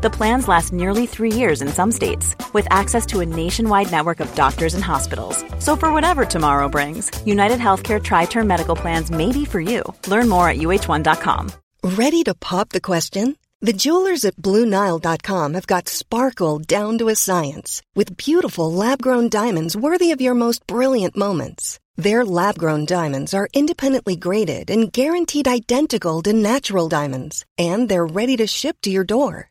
The plans last nearly three years in some states, with access to a nationwide network of doctors and hospitals. So, for whatever tomorrow brings, United Healthcare Tri Term Medical Plans may be for you. Learn more at uh1.com. Ready to pop the question? The jewelers at BlueNile.com have got sparkle down to a science with beautiful lab grown diamonds worthy of your most brilliant moments. Their lab grown diamonds are independently graded and guaranteed identical to natural diamonds, and they're ready to ship to your door.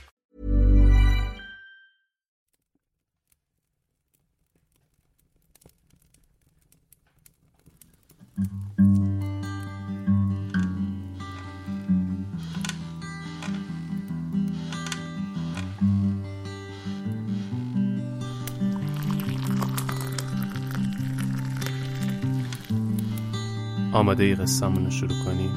آماده ای رو شروع کنیم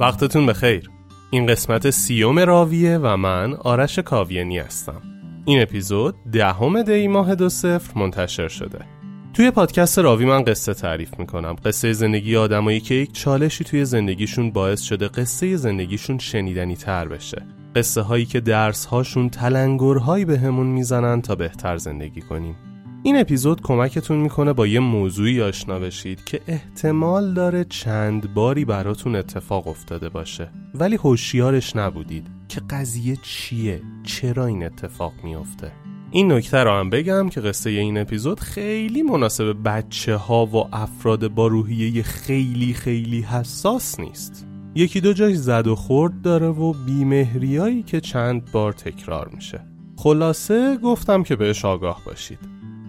وقتتون بخیر. این قسمت سیوم راویه و من آرش کاویانی هستم. این اپیزود دهم دی ماه دو صفر منتشر شده. توی پادکست راوی من قصه تعریف می‌کنم. قصه زندگی آدمایی که یک چالشی توی زندگیشون باعث شده قصه زندگیشون شنیدنی تر بشه. قصه هایی که درس هاشون تلنگرهایی به همون می‌زنن تا بهتر زندگی کنیم. این اپیزود کمکتون می‌کنه با یه موضوعی آشنا بشید که احتمال داره چند باری براتون اتفاق افتاده باشه. ولی هوشیارش نبودید که قضیه چیه؟ چرا این اتفاق میافته؟ این نکته رو هم بگم که قصه این اپیزود خیلی مناسب بچه ها و افراد با روحیه خیلی خیلی حساس نیست. یکی دو جای زد و خورد داره و بیمهریایی که چند بار تکرار میشه. خلاصه گفتم که بهش آگاه باشید.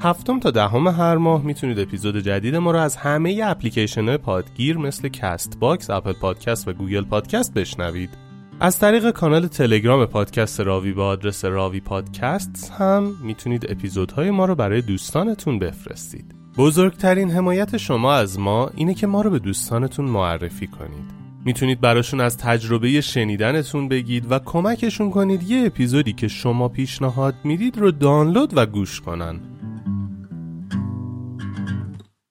هفتم تا دهم هر ماه می‌تونید اپیزود جدید ما رو از همه اپلیکیشن پادگیر مثل کست باکس، اپل پادکست و گوگل پادکست بشنوید. از طریق کانال تلگرام پادکست راوی با آدرس راوی پادکست هم می‌تونید اپیزودهای ما رو برای دوستانتون بفرستید. بزرگترین حمایت شما از ما اینه که ما رو به دوستانتون معرفی کنید. می‌تونید براشون از تجربه شنیدنتون بگید و کمکشون کنید یه اپیزودی که شما پیشنهاد می‌دید رو دانلود و گوش کنن.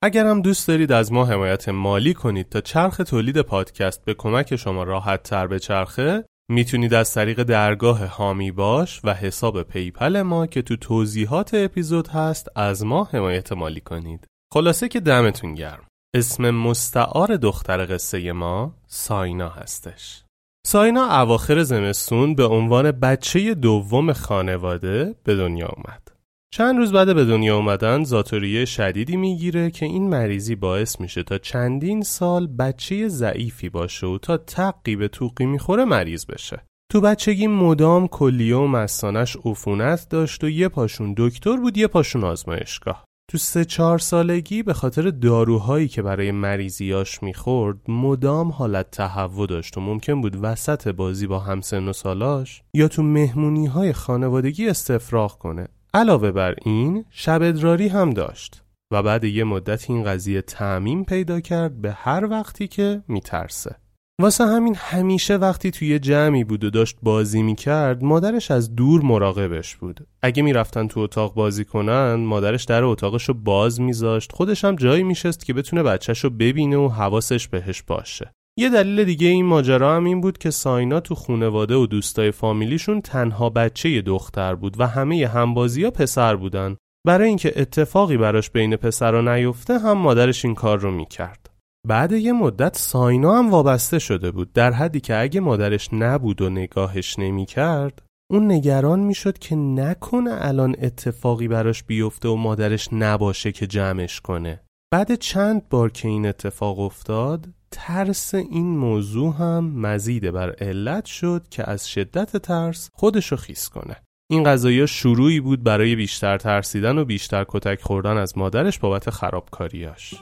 اگر هم دوست دارید از ما حمایت مالی کنید تا چرخ تولید پادکست به کمک شما راحت تر به چرخه می‌تونید از طریق درگاه هامی باش و حساب پیپل ما که تو توضیحات اپیزود هست از ما حمایت مالی کنید. خلاصه که دمتون گرم. اسم مستعار دختر قصه ما ساینا هستش. ساینا اواخر زمستون به عنوان بچه دوم خانواده به دنیا اومد. چند روز بعد به دنیا اومدن زاتوریه شدیدی می‌گیره که این مریضی باعث میشه تا چندین سال بچه ضعیفی باشه و تا تقی به توقی می‌خوره مریض بشه. تو بچگی مدام کلیه و مستانش عفونت داشت و یه پاشون دکتر بود یه پاشون آزمایشگاه. تو سه چهار سالگی به خاطر داروهایی که برای مریضیاش می‌خورد مدام حالت تهوع داشت و ممکن بود وسط بازی با همسن و سالاش یا تو مهمونی های خانوادگی استفراغ کنه علاوه بر این شب ادراری هم داشت و بعد یه مدت این قضیه تعمیم پیدا کرد به هر وقتی که میترسه. واسه همین همیشه وقتی توی جمعی بود و داشت بازی می‌کرد مادرش از دور مراقبش بود. اگه می‌رفتن تو اتاق بازی کنن مادرش در اتاقش رو باز میذاشت. خودش هم جایی میشست که بتونه بچهش رو ببینه و حواسش بهش باشه. یه دلیل دیگه این ماجرا هم این بود که ساینا تو خونواده و دوستای فامیلیشون تنها بچه دختر بود و همه همبازی ها پسر بودن. برای اینکه اتفاقی براش بین پسرا نیفته هم مادرش این کار رو می‌کرد. بعد یه مدت ساینا هم وابسته شده بود در حدی که اگه مادرش نبود و نگاهش نمی‌کرد اون نگران می‌شد که نکنه الان اتفاقی براش بیفته و مادرش نباشه که جمعش کنه. بعد چند بار که این اتفاق افتاد ترس این موضوع هم مزید بر علت شد که از شدت ترس خودشو خیس کنه. این قضایی شروعی بود برای بیشتر ترسیدن و بیشتر کتک خوردن از مادرش بابت خرابکاریاش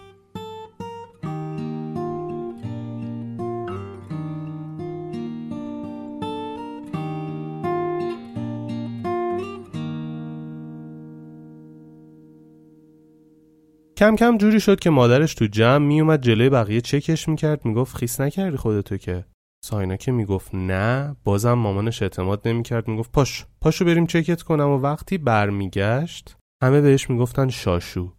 کم کم جوری شد که مادرش تو جمع میومد جلوی بقیه چکش می‌کرد می‌گفت خیس نکردی خودتو که؟ ساینا که می‌گفت نه بازم مامانش اعتماد نمی‌کرد می‌گفت پاش پاشو بریم چکت کنم و وقتی برمیگشت همه بهش می‌گفتن شاشو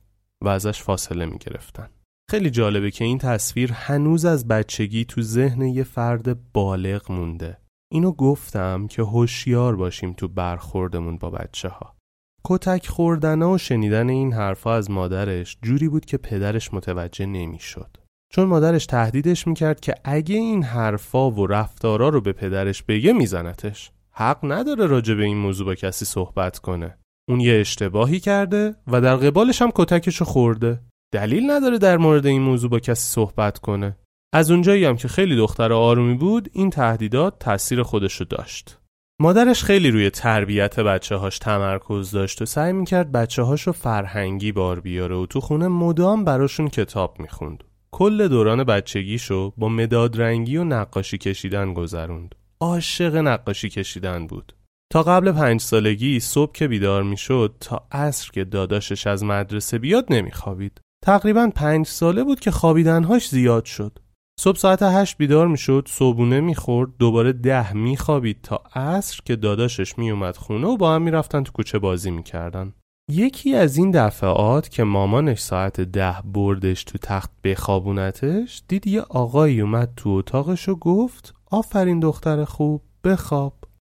و ازش فاصله می‌گرفتن. خیلی جالبه که این تصویر هنوز از بچگی تو ذهن یه فرد بالغ مونده. اینو گفتم که هوشیار باشیم تو برخوردمون با بچه ها کتک خوردن و شنیدن این حرفها از مادرش جوری بود که پدرش متوجه نمی‌شد. چون مادرش تهدیدش می‌کرد که اگه این حرفا و رفتارا رو به پدرش بگه میزنتش. حق نداره راجع به این موضوع با کسی صحبت کنه. اون یه اشتباهی کرده و در قبالش هم کتکشو خورده. دلیل نداره در مورد این موضوع با کسی صحبت کنه. از اونجایی هم که خیلی دختر آرومی بود این تهدیدات تاثیر خودشو داشت. مادرش خیلی روی تربیت بچه هاش تمرکز داشت و سعی می‌کرد بچه هاشو فرهنگی بار بیاره و تو خونه مدام براشون کتاب می‌خوند. کل دوران بچگیشو با مداد رنگی و نقاشی کشیدن گذروند. عاشق نقاشی کشیدن بود. تا قبل پنج سالگی صبح که بیدار می‌شد تا عصر که داداشش از مدرسه بیاد نمیخوابید. تقریبا پنج ساله بود که خوابیدنهاش زیاد شد. صبح ساعت هشت بیدار می‌شد صبونه می‌خورد دوباره ده میخوابید تا عصر که داداشش میومد خونه و با هم می‌رفتن تو کوچه بازی می‌کردن. یکی از این دفعات که مامانش ساعت ده بردش تو تخت بخوابونتش دید یه آقایی اومد تو اتاقش و گفت آفرین دختر خوب بخواب.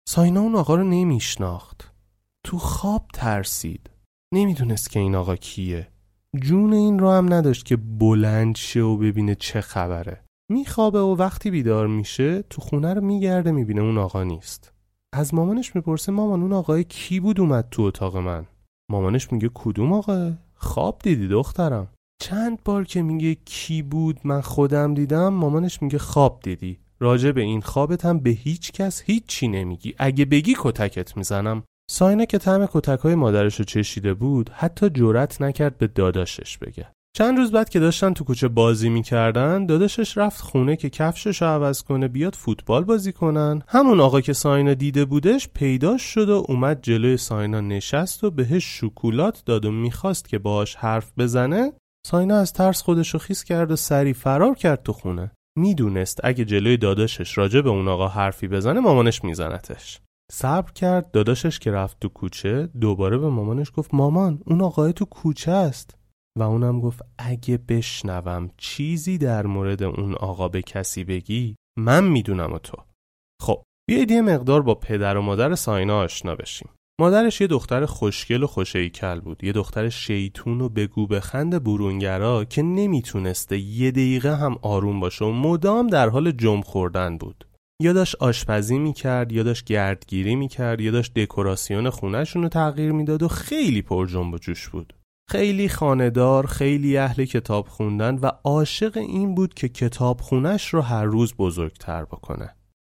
ساینا اون آقا رو نمیشناخت. تو خواب ترسید. نمی‌دونست که این آقا کیه. جون این رو هم نداشت که بلند شه و ببینه چه خبره. میخوابه و وقتی بیدار میشه تو خونه رو میگرده می‌بینه اون آقا نیست. از مامانش می‌پرسه مامان اون آقای کی بود اومد تو اتاق من؟ مامانش میگه کدوم آقا؟ خواب دیدی دخترم. چند بار که میگه کی بود من خودم دیدم مامانش میگه خواب دیدی. راجع به این خوابت هم به هیچ کس هیچی نمیگی. اگه بگی کتکت می‌زنم. ساینه که طعم کتک های مادرش رو چشیده بود حتی جرأت نکرد به داداشش بگه. چند روز بعد که داشتن تو کوچه بازی می‌کردن داداشش رفت خونه که کفشش رو عوض کنه بیاد فوتبال بازی کنن. همون آقا که ساینا دیده بودش پیداش شد و اومد جلوی ساینا نشست و بهش شکولات داد و می‌خواست که باهاش حرف بزنه. ساینا از ترس خودشو خیس کرد و سری فرار کرد تو خونه. می‌دونست اگه جلوی داداشش راجع به اون آقا حرفی بزنه مامانش میزنتش. صبر کرد داداشش که رفت تو کوچه دوباره به مامانش گفت مامان اون آقای تو کوچه است. و اونم گفت اگه بشنوم چیزی در مورد اون آقا به کسی بگی من می‌دونم و تو. خب بیایید یه مقدار با پدر و مادر ساینا آشنا بشیم. مادرش یه دختر خوشگل و خوشیکل بود. یه دختر شیطون و بگو بخند برونگرا که نمی‌تونسته یه دقیقه هم آروم باشه و مدام در حال جمع خوردن بود. یا داشت آشپزی می‌کرد یا داشت گردگیری می‌کرد یا داشت دکوراسیون خونهشون رو تغییر می‌داد و خیلی پر جنب و جوش بود. خیلی خاندار خیلی اهل کتاب خوندن و عاشق این بود که کتاب خونش رو هر روز بزرگتر بکنه.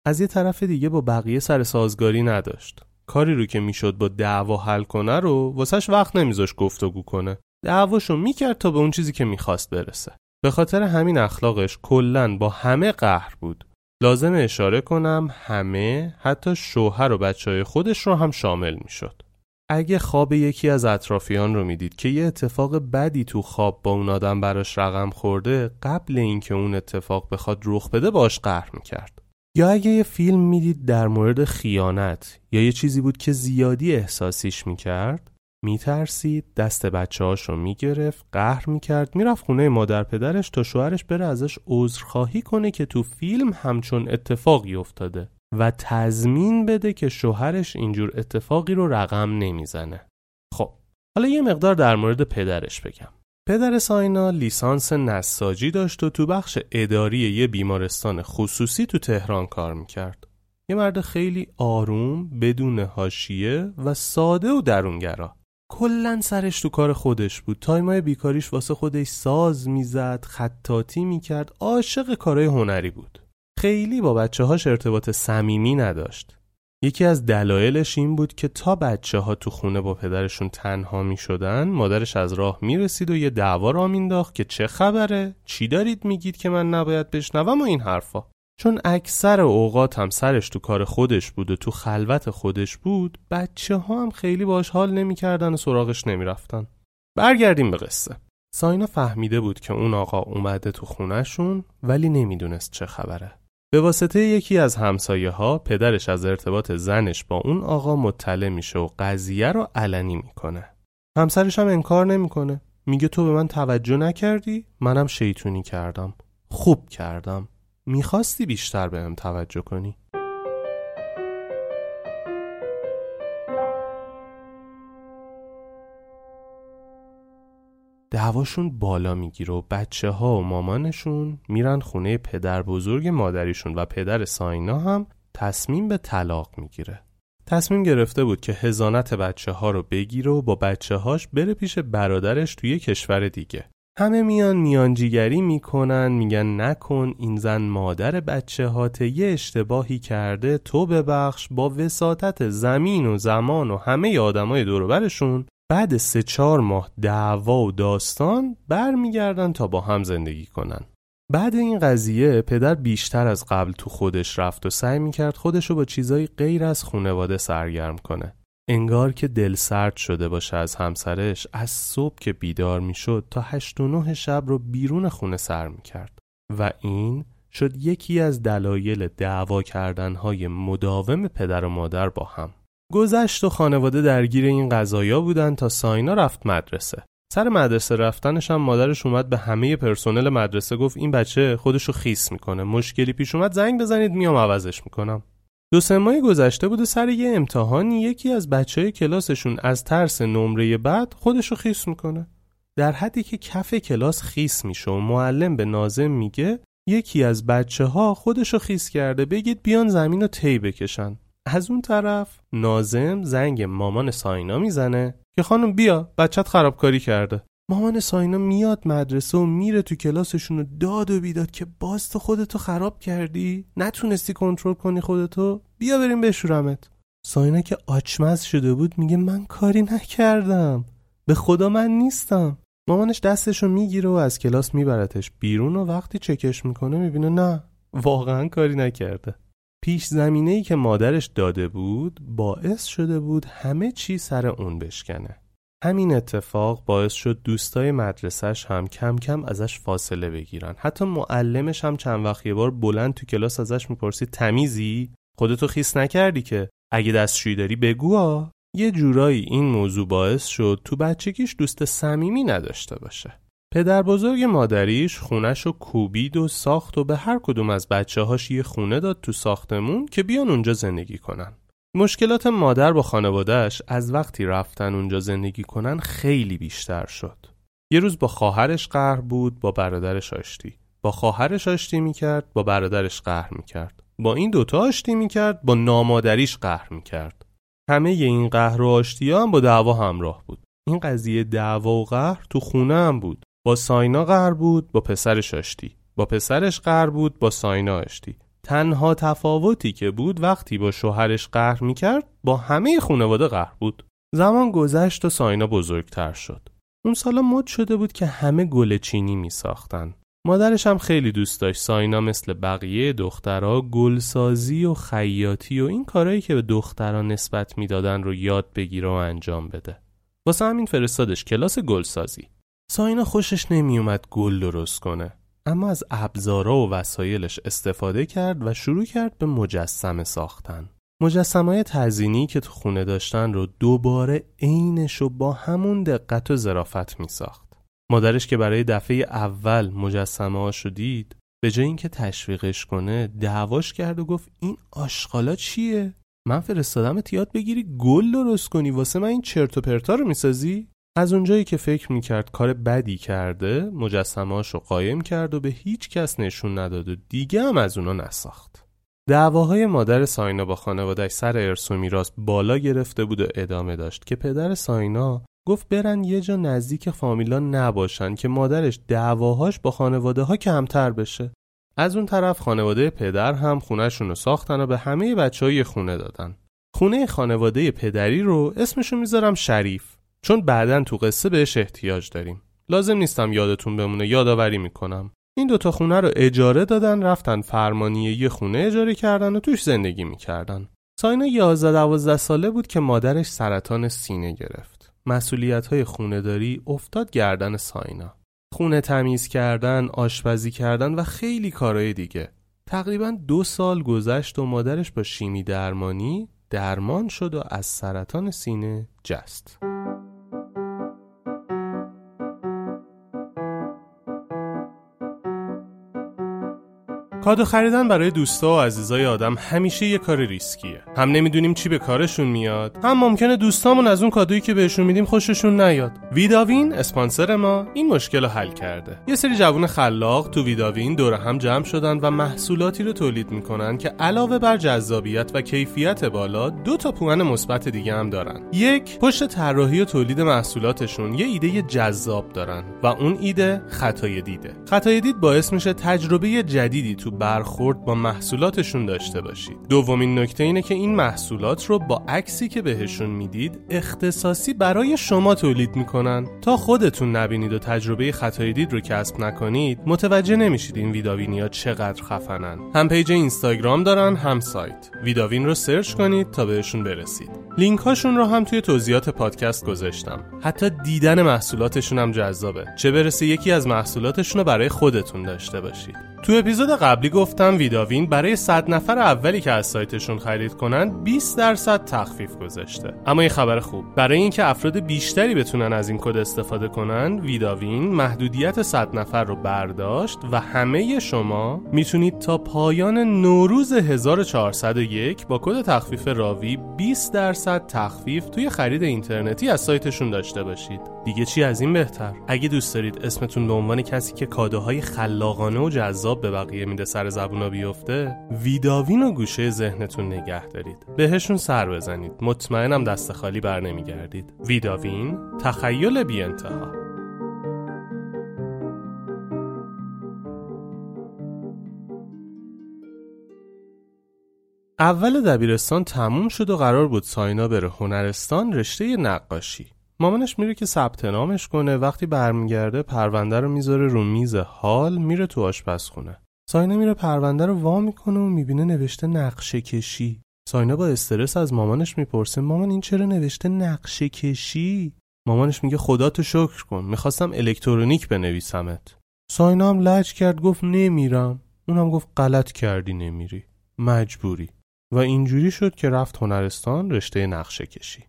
از یه طرف دیگه با بقیه سر سازگاری نداشت. کاری رو که می‌شد با دعوا حل کنه رو واسهش وقت نمیذاش گفتگو کنه. دعواشو می‌کرد تا به اون چیزی که می‌خواست برسه. به خاطر همین اخلاقش کلا با همه قهر بود. لازم اشاره کنم همه حتی شوهر و بچه های خودش رو هم شامل می شد. اگه خواب یکی از اطرافیان رو می‌دید که یه اتفاق بدی تو خواب با اون آدم براش رقم خورده قبل اینکه اون اتفاق بخواد رخ بده باش قهر می‌کرد. یا اگه یه فیلم می‌دید در مورد خیانت یا یه چیزی بود که زیادی احساسیش می‌کرد میترسید دست بچه هاشو می‌گرفت قهر می‌کرد می‌رفت خونه مادر پدرش تا شوهرش بره ازش عذرخواهی کنه که تو فیلم همچون اتفاقی افتاده. و تضمین بده که شوهرش اینجور اتفاقی رو رقم نمی‌زنه. خب حالا یه مقدار در مورد پدرش بگم. پدر ساینا لیسانس نساجی داشت و تو بخش اداری یه بیمارستان خصوصی تو تهران کار می‌کرد. یه مرد خیلی آروم بدون هاشیه و ساده و درونگرا. کلا سرش تو کار خودش بود. تایمای بیکاریش واسه خودش ساز می‌زد خطاطی می‌کرد عاشق کارهای هنری بود. خیلی با بچه هاش ارتباط صمیمی نداشت. یکی از دلایلش این بود که تا بچه ها تو خونه با پدرشون تنها می شدن مادرش از راه می رسید و یه دعوا را مینداخت که چه خبره چی دارید میگید که من نباید بشنوم و این حرفا. چون اکثر اوقات هم سرش تو کار خودش بود و تو خلوت خودش بود بچه ها هم خیلی باش حال نمی‌کردن و سراغش نمی‌رفتن. برگردیم به قصه. ساینا فهمیده بود که اون آقا اومده تو خونهشون ولی نمی‌دونست چه خبره. به واسطه یکی از همسایه ها پدرش از ارتباط زنش با اون آقا مطلع میشه و قضیه رو علنی می‌کنه. همسرش هم انکار نمی‌کنه. میگه تو به من توجه نکردی؟ منم شیطونی کردم. خوب کردم. می‌خواستی بیشتر بهم توجه کنی؟ دعواشون بالا می‌گیره و بچه ها و مامانشون میرن خونه پدر بزرگ مادریشون و پدر ساینا هم تصمیم به طلاق می‌گیره. تصمیم گرفته بود که هزانت بچه ها رو بگیره و با بچه هاش بره پیش برادرش توی کشور دیگه. همه میان میانجیگری می‌کنن میگن نکن این زن مادر بچه هات یه اشتباهی کرده تو ببخش با وساطت زمین و زمان و همه آدمای دوروبرشون بعد سه چهار ماه دعوا و داستان برمیگردن تا با هم زندگی کنن. بعد این قضیه پدر بیشتر از قبل تو خودش رفت و سعی می‌کرد خودشو با چیزای غیر از خونواده سرگرم کنه. انگار که دل سرد شده باشه از همسرش از صبح که بیدار می‌شد تا هشت و نه شب رو بیرون خونه سر می‌کرد. و این شد یکی از دلایل دعوا کردنهای مداوم پدر و مادر با هم. گذشت و خانواده درگیر این قضایا بودن تا ساینا رفت مدرسه. سر مدرسه رفتنش هم مادرش اومد به همه پرسنل مدرسه گفت این بچه خودشو خیس می‌کنه. مشکلی پیش اومد زنگ بزنید میام عوضش می‌کنم. دو سه ماه گذشته بود سر یه امتحانی یکی از بچه های کلاسشون از ترس نمره بعد خودشو خیس می‌کنه. در حدی که کف کلاس خیس میشه و معلم به نازم میگه یکی از بچه ها خودشو خیس کرده بگید بیان زمین رو طی بکشن. از اون طرف نازم زنگ مامان ساینا می‌زنه که خانم بیا بچت خرابکاری کرده. مامان ساینا میاد مدرسه و میره تو کلاسشون و داد و بیداد که باز تو خودتو خراب کردی. نتونستی کنترل کنی خودتو؟ بیا بریم بشورمت. ساینا که آچمز شده بود میگه من کاری نکردم. به خدا من نیستم. مامانش دستشو می‌گیره و از کلاس میبرتش بیرون و وقتی چکش می‌کنه می‌بینه نه واقعا کاری نکرده. پیش زمینه ای که مادرش داده بود باعث شده بود همه چی سر اون بشکنه. همین اتفاق باعث شد دوستای مدرسهش هم کم کم ازش فاصله بگیرن. حتی معلمش هم چند وقت یه بار بلند تو کلاس ازش می‌پرسید تمیزی؟ خودتو خیس نکردی که اگه دستشویی داری بگو ها یه جورایی این موضوع باعث شد تو بچگیش دوست صمیمی نداشته باشه. پدر بزرگ مادریش خونش رو کوبید و ساخت و به هر کدوم از بچه هاش یه خونه داد تو ساختمون که بیان اونجا زندگی کنن. مشکلات مادر با خانوادهش از وقتی رفتن اونجا زندگی کنن خیلی بیشتر شد. یه روز با خواهرش قهر بود با برادرش آشتی. با خواهرش آشتی می‌کرد با برادرش قهر می‌کرد. با این دوتا آشتی می‌کرد با نامادریش قهر می‌کرد. همه ی این قهر و آشتی هم با دعوا همراه بود. این قضیه دعوا و قهر تو خونه هم بود. با ساینا قهر بود با پسرش آشتی با پسرش قهر بود با ساینا آشتی تنها تفاوتی که بود وقتی با شوهرش قهر می‌کرد با همه خانواده قهر بود زمان گذشت و ساینا بزرگتر شد اون سالا مد شده بود که همه گل چینی می ساختن. مادرش هم خیلی دوست داشت ساینا مثل بقیه دخترها گلسازی و خیاطی و این کارهایی که به دخترها نسبت می‌دادن رو یاد بگیره و انجام بده. واسه همین فرستادش کلاس گلسازی. ساینا خوشش نمیومد گل درست کنه اما از ابزارا و وسایلش استفاده کرد و شروع کرد به مجسمه ساختن مجسمه تزینی که تو خونه داشتن رو دوباره عینش رو با همون دقت و ظرافت می ساخت. مادرش که برای دفعه اول مجسمه رو دید به جای اینکه تشویقش کنه دعواش کرد و گفت این آشغالا چیه؟ من فرستادم یاد بگیری گل درست کنی واسه من این چرت و پرتا رو می‌سازی؟ از اونجایی که فکر می‌کرد کار بدی کرده مجسمهاش رو قایم کرد و به هیچ کس نشون نداد و دیگه هم از اونا نساخت. دعواهای مادر ساینا با خانوادش سر ارث و میراث بالا گرفته بود و ادامه داشت که پدر ساینا گفت برن یه جا نزدیک فامیلا نباشن که مادرش دعواهاش با خانواده ها کمتر بشه. از اون طرف خانواده پدر هم خونهشون رو ساختن و به همه بچه های خونه دادن. خونه خانواده پدری رو اسمشو می‌ذارم شریف چون بعدا تو قصه بهش احتیاج داریم. لازم نیستم یادتون بمونه یادآوری می‌کنم. این دوتا خونه رو اجاره دادن رفتن فرمانیه یه خونه اجاره کردن و توش زندگی می‌کردن. ساینا 11 12 ساله بود که مادرش سرطان سینه گرفت. مسئولیت های خونه داری افتاد گردن ساینا. خونه تمیز کردن، آشپزی کردن و خیلی کارهای دیگه. تقریبا دو سال گذشت و مادرش با شیمی درمانی درمان شد و از سرطان سینه جست. کادو خریدن برای دوستا و عزیزای آدم همیشه یه کار ریسکیه. هم نمی‌دونیم چی به کارشون میاد، هم ممکنه دوستامون از اون کادویی که بهشون میدیم خوششون نیاد. ویداوین اسپانسر ما این مشکل رو حل کرده. یه سری جوون خلاق تو ویداوین دور هم جمع شدن و محصولاتی رو تولید می‌کنن که علاوه بر جذابیت و کیفیت بالا، دو تا پوان مثبت دیگه هم دارن. یک، پشت طراحی و تولید محصولاتشون یه ایده جذاب دارن و اون ایده خطای دیده. خطای دید باعث میشه تجربه جدیدی تو برخورد با محصولاتشون داشته باشید. دومین نکته اینه که این محصولات رو با عکسی که بهشون می‌دید اختصاصی برای شما تولید می‌کنن. تا خودتون نبینید و تجربه خطای دید رو کسب نکنید متوجه نمیشید این ویداوینیا چقدر خفنن. هم پیج اینستاگرام دارن هم سایت. ویداوین رو سرچ کنید تا بهشون برسید. لینک هاشون رو هم توی توضیحات پادکست گذاشتم. حتی دیدن محصولاتشون هم جذابه. چه برسه یکی از محصولاتشون رو برای خودتون داشته باشید. تو اپیزود قبلی گفتم ویداوین برای 100 نفر اولی که از سایتشون خرید کنن 20 درصد تخفیف گذاشته. اما یه خبر خوب. برای اینکه افراد بیشتری بتونن از این کد استفاده کنن ویداوین محدودیت 100 نفر رو برداشت و همه شما می‌تونید تا پایان نوروز 1401 با کد تخفیف راوی 20 درصد تخفیف توی خرید اینترنتی از سایتشون داشته باشید. دیگه چی از این بهتر؟ اگه دوست دارید اسمتون به عنوان کسی که کادوهای خلاقانه و جذاب به بقیه میده سر زبونا بیفته ویداوین و گوشه ذهنتون نگه دارید. بهشون سر بزنید. مطمئنم دست خالی بر نمیگردید. ویداوین تخیل بی انتها. اول دبیرستان تموم شد و قرار بود ساینا بره هنرستان رشته نقاشی. مامانش میره که ثبت نامش کنه. وقتی برمیگرده پرونده رو می‌ذاره رو میز حال میره تو آشپزخونه. ساینا میره پرونده رو وا می‌کنه و می‌بینه نوشته نقشه کشی. ساینا با استرس از مامانش می‌پرسه مامان این چرا نوشته نقشه کشی؟ مامانش میگه خدا تو شکر کن می‌خواستم الکترونیک بنویسمت. ساینا هم لج کرد گفت نمیرم. اونم گفت غلط کردی نمیری. مجبوری. و اینجوری شد که رفت هنرستان رشته نقشه کشی.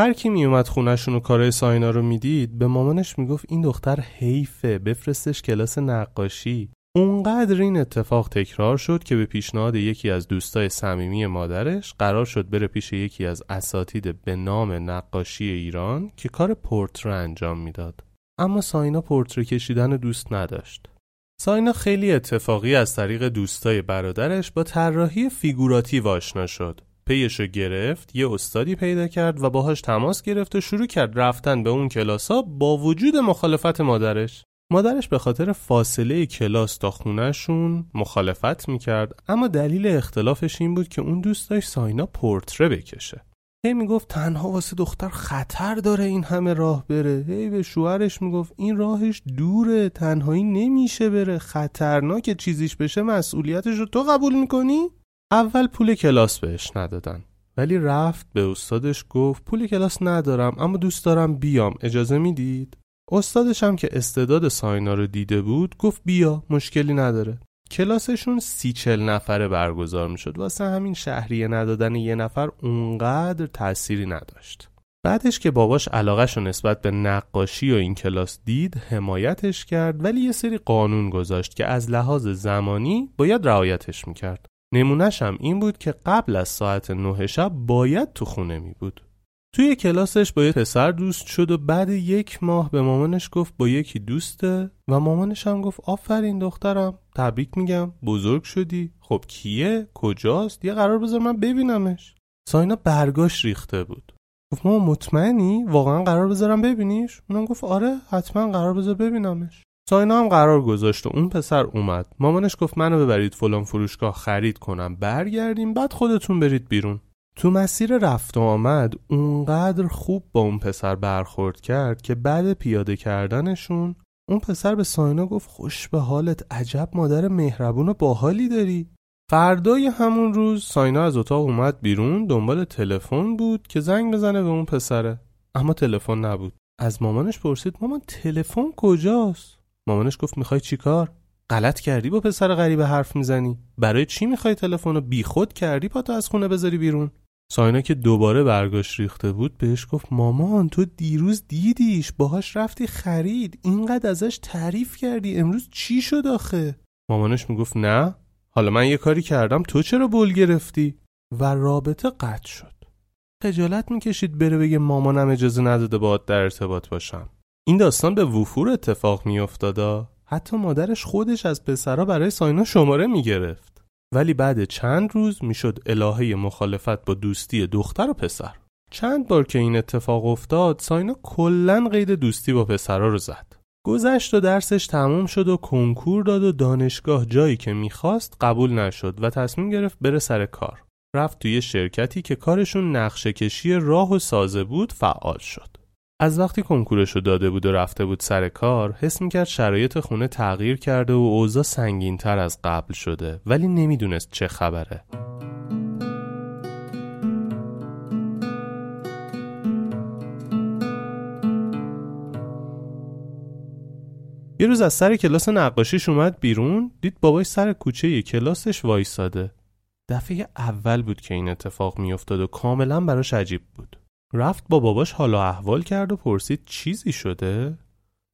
هر کی میومد خونهشون و کارهای ساینا رو می‌دید به مامانش می‌گفت این دختر حیفه بفرستش کلاس نقاشی. اونقدر این اتفاق تکرار شد که به پیشنهاد یکی از دوستای صمیمی مادرش قرار شد بره پیش یکی از اساتید به نام نقاشی ایران که کار پورتره انجام می‌داد. اما ساینا پورتره کشیدن دوست نداشت. ساینا خیلی اتفاقی از طریق دوستای برادرش با طراحی فیگوراتی آشنا شد. پیشو گرفت یه استادی پیدا کرد و باهاش تماس گرفت و شروع کرد رفتن به اون کلاسا با وجود مخالفت مادرش. مادرش به خاطر فاصله کلاس تا خونهشون مخالفت می‌کرد اما دلیل اختلافش این بود که اون دوست داشت ساینا پورتره بکشه. هی می‌گفت تنها واسه دختر خطر داره این همه راه بره. هی به شوهرش می‌گفت این راهش دوره تنهایی نمیشه بره. خطرناک چیزیش بشه مسئولیتش رو تو قبول می‌کنی؟ اول پول کلاس بهش ندادن. ولی رفت به استادش گفت پول کلاس ندارم اما دوست دارم بیام. اجازه می‌دید؟ استادش هم که استعداد ساینا رو دیده بود گفت بیا مشکلی نداره. کلاسشون سی چل نفره برگزار می‌شد. واسه همین شهریه ندادن یه نفر اونقدر تأثیری نداشت. بعدش که باباش علاقش رو نسبت به نقاشی و این کلاس دید حمایتش کرد ولی یه سری قانون گذاشت که از لحاظ زمانی باید رعایتش می‌کرد. نمونهش هم این بود که قبل از ساعت نه شب باید تو خونه می بود. توی کلاسش با یه پسر دوست شد و بعد یک ماه به مامانش گفت با یکی دوسته و مامانش هم گفت آفرین دخترم تبریک میگم بزرگ شدی خب کیه؟ کجاست؟ یه قرار بذار من ببینمش. ساینا برگاش ریخته بود. گفت ماما مطمئنی؟ واقعا قرار بذارم ببینیش؟ اونم گفت آره حتما قرار بذار ببینمش. ساینا هم قرار گذاشت و اون پسر اومد. مامانش گفت منو ببرید فلان فروشگاه خرید کنم. برگردیم بعد خودتون برید بیرون. تو مسیر رفت و آمد اونقدر خوب با اون پسر برخورد کرد که بعد پیاده کردنشون اون پسر به ساینا گفت خوش به حالت عجب مادر مهربون و باحالی داری. فردای همون روز ساینا از اتاق اومد بیرون دنبال تلفن بود که زنگ بزنه به اون پسره. اما تلفن نبود. از مامانش پرسید مامان تلفن کجاست؟ مامانش گفت می‌خوای چیکار غلط کردی با پسر غریبه حرف می‌زنی. برای چی می‌خوای تلفن رو بیخود کردی پاتو از خونه بذاری بیرون؟ ساینا که دوباره برگاش ریخته بود بهش گفت مامان تو دیروز دیدیش باهاش رفتی خرید اینقدر ازش تعریف کردی امروز چی شد آخه؟ مامانش می‌گفت نه حالا من یه کاری کردم تو چرا بول گرفتی؟ و رابطه قطع شد. خجالت می‌کشید بره بگه مامانم اجازه نداده باهات در ارتباط باشم. این داستان به وفور اتفاق میافتادا؟ حتی مادرش خودش از پسرا برای ساینا شماره می‌گرفت. ولی بعد چند روز می‌شد الهه مخالفت با دوستی دختر و پسر. چند بار که این اتفاق افتاد ساینا کلا قید دوستی با پسرا رو زد. گذشت و درسش تموم شد و کنکور داد و دانشگاه جایی که می‌خواست قبول نشد و تصمیم گرفت بره سر کار. رفت توی شرکتی که کارشون نقشه کشی راه و سازه بود فعال شد. از وقتی کنکورشو داده بود و رفته بود سر کار حس می‌کرد شرایط خونه تغییر کرده و اوضاع سنگین تر از قبل شده ولی نمی‌دونست چه خبره. یه روز از سر کلاس نقاشیش اومد بیرون دید باباش سر کوچه کلاسش وایساده. دفعه اول بود که این اتفاق میافتاد و کاملا براش عجیب بود. رفت با باباش حالا احوال کرد و پرسید چیزی شده؟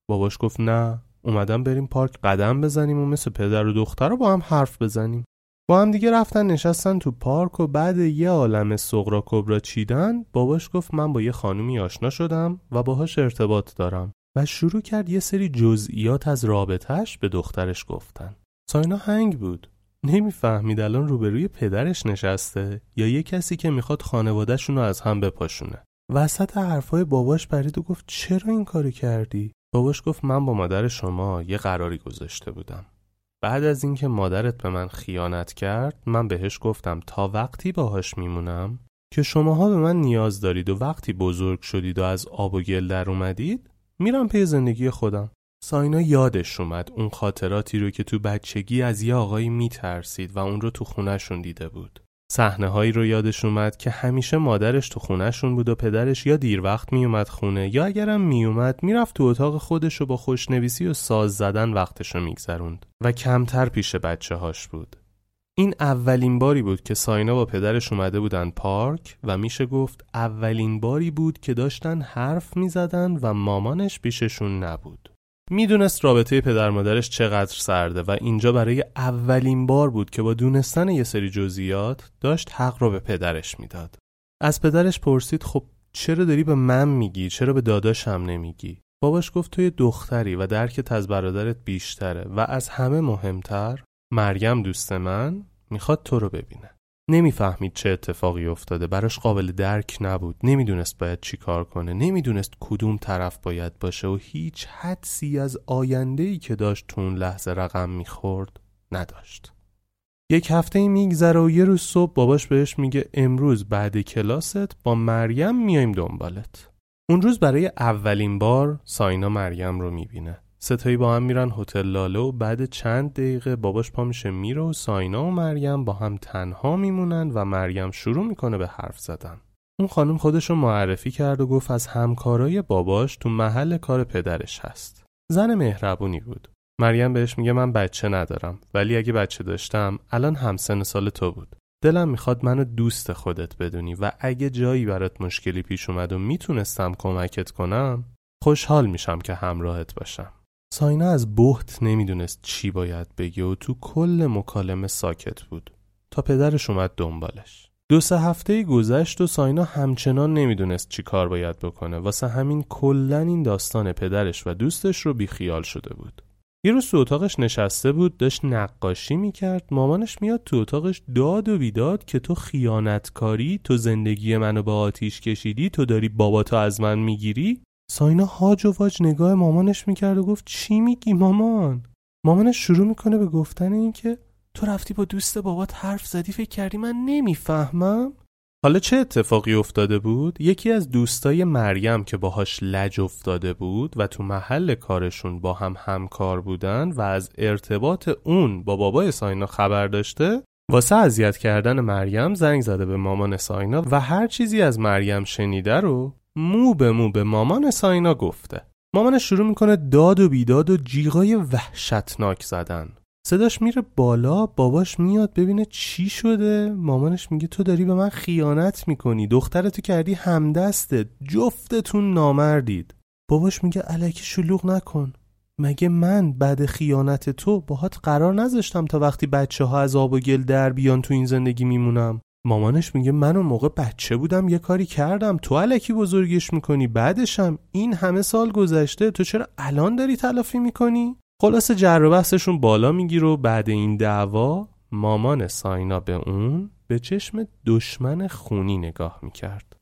باباش گفت نه اومدم بریم پارک قدم بزنیم و مثل پدر و دختر رو با هم حرف بزنیم. با هم دیگه رفتن نشستن تو پارک و بعد یه عالم سغرا کبرا چیدن باباش گفت من با یه خانومی آشنا شدم و باهاش ارتباط دارم. و شروع کرد یه سری جزئیات از رابطهش به دخترش گفتن. ساینا هنگ بود. نمی‌فهمید الان روبروی پدرش نشسته یا یه کسی که می‌خواد خانوادهشون رو از هم بپاشونه. وسط حرفای باباش برید و گفت چرا این کاری کردی؟ باباش گفت من با مادر شما یه قراری گذاشته بودم. بعد از اینکه مادرت به من خیانت کرد من بهش گفتم تا وقتی باهاش میمونم؟ که شماها به من نیاز دارید و وقتی بزرگ شدید و از آب و گل در اومدید میرم پی زندگی خودم. ساینا یادش اومد اون خاطراتی رو که تو بچگی از یه آقایی میترسید و اون رو تو خونهشون دیده بود. صحنه هایی رو یادش اومد که همیشه مادرش تو خونهشون بود و پدرش یا دیر وقت میومد خونه یا اگرم میومد می‌رفت تو اتاق خودش و با خوشنویسی و ساز زدن وقتش رو میگذروند و کمتر پیش بچه هاش بود. این اولین باری بود که ساینا با پدرش اومده بودن پارک و میشه گفت اولین باری بود که داشتن حرف می‌زدن و مامانش پیششون نبود. می‌دونست رابطه پدر مادرش چقدر سرده و اینجا برای اولین بار بود که با دونستن یه سری جزئیات داشت حق رو به پدرش می‌داد. از پدرش پرسید خب چرا داری به من میگی چرا به داداشم نمیگی؟ باباش گفت توی دختری و درکت از برادرت بیشتره و از همه مهمتر مریم دوست من می‌خواد تو رو ببینه. نمی‌فهمید چه اتفاقی افتاده. براش قابل درک نبود. نمی‌دونست باید چی کار کنه. نمی‌دونست کدوم طرف باید باشه و هیچ حدسی از آیندهی که داشت تو اون لحظه رقم می‌خورد نداشت. یک هفته میگذره و یه روز صبح باباش بهش میگه امروز بعد کلاست با مریم میایم دنبالت. اون روز برای اولین بار ساینا مریم رو می‌بینه. ستایی با هم میرن هتل لاله و بعد چند دقیقه باباش پا میشه میره و ساینا و مریم با هم تنها میمونن و مریم شروع می‌کنه به حرف زدن. اون خانم خودش رو معرفی کرد و گفت از همکارای باباش تو محل کار پدرش هست. زن مهربونی بود. مریم بهش میگه من بچه ندارم ولی اگه بچه داشتم الان همسن سال تو بود. دلم می‌خواد منو دوست خودت بدونی و اگه جایی برات مشکلی پیش اومد و می‌تونستم کمکت کنم خوشحال میشم که همراهت باشم. ساینا از بحت نمی‌دونست چی باید بگه و تو کل مکالمه ساکت بود. تا پدرش اومد دنبالش. دو سه هفته گذشت و ساینا همچنان نمی‌دونست چی کار باید بکنه. واسه همین کلا این داستان پدرش و دوستش رو بیخیال شده بود. یه روز تو اتاقش نشسته بود داشت نقاشی می‌کرد. مامانش میاد تو اتاقش داد و بیداد که تو خیانتکاری تو زندگی منو با آتیش کشیدی تو داری باباتو از من می‌گیری؟ ساینا هاج و واج نگاه مامانش می‌کرد و گفت چی میگی مامان مامانش شروع می‌کنه به گفتن این که تو رفتی با دوست بابات حرف زدی فکر کردی من نمی‌فهمم حالا چه اتفاقی افتاده بود؟ یکی از دوستای مریم که باهاش لج افتاده بود و تو محل کارشون با هم همکار بودن و از ارتباط اون با بابای ساینا خبر داشته واسه اذیت کردن مریم زنگ زده به مامان ساینا و هر چیزی از مریم شنیده رو مو به مو به مامان ساینا گفته. مامانش شروع می‌کنه داد و بیداد و جیغای وحشتناک زدن. صداش میره بالا باباش میاد ببینه چی شده. مامانش میگه تو داری به من خیانت می‌کنی. دخترتو کردی همدسته. جفتتون نامردید. باباش میگه علکی شلوغ نکن. مگه من بعد خیانت تو باهات قرار نذاشتم تا وقتی بچه ها از آب و گل در بیان تو این زندگی میمونم؟ مامانش میگه من اون موقع بچه بودم یه کاری کردم. تو علکی بزرگش می‌کنی بعدشم این همه سال گذشته تو چرا الان داری تلافی می‌کنی؟ خلاصه جر و بحثشون بالا میگیر و بعد این دعوا مامان ساینا به اون به چشم دشمن خونی نگاه می‌کرد.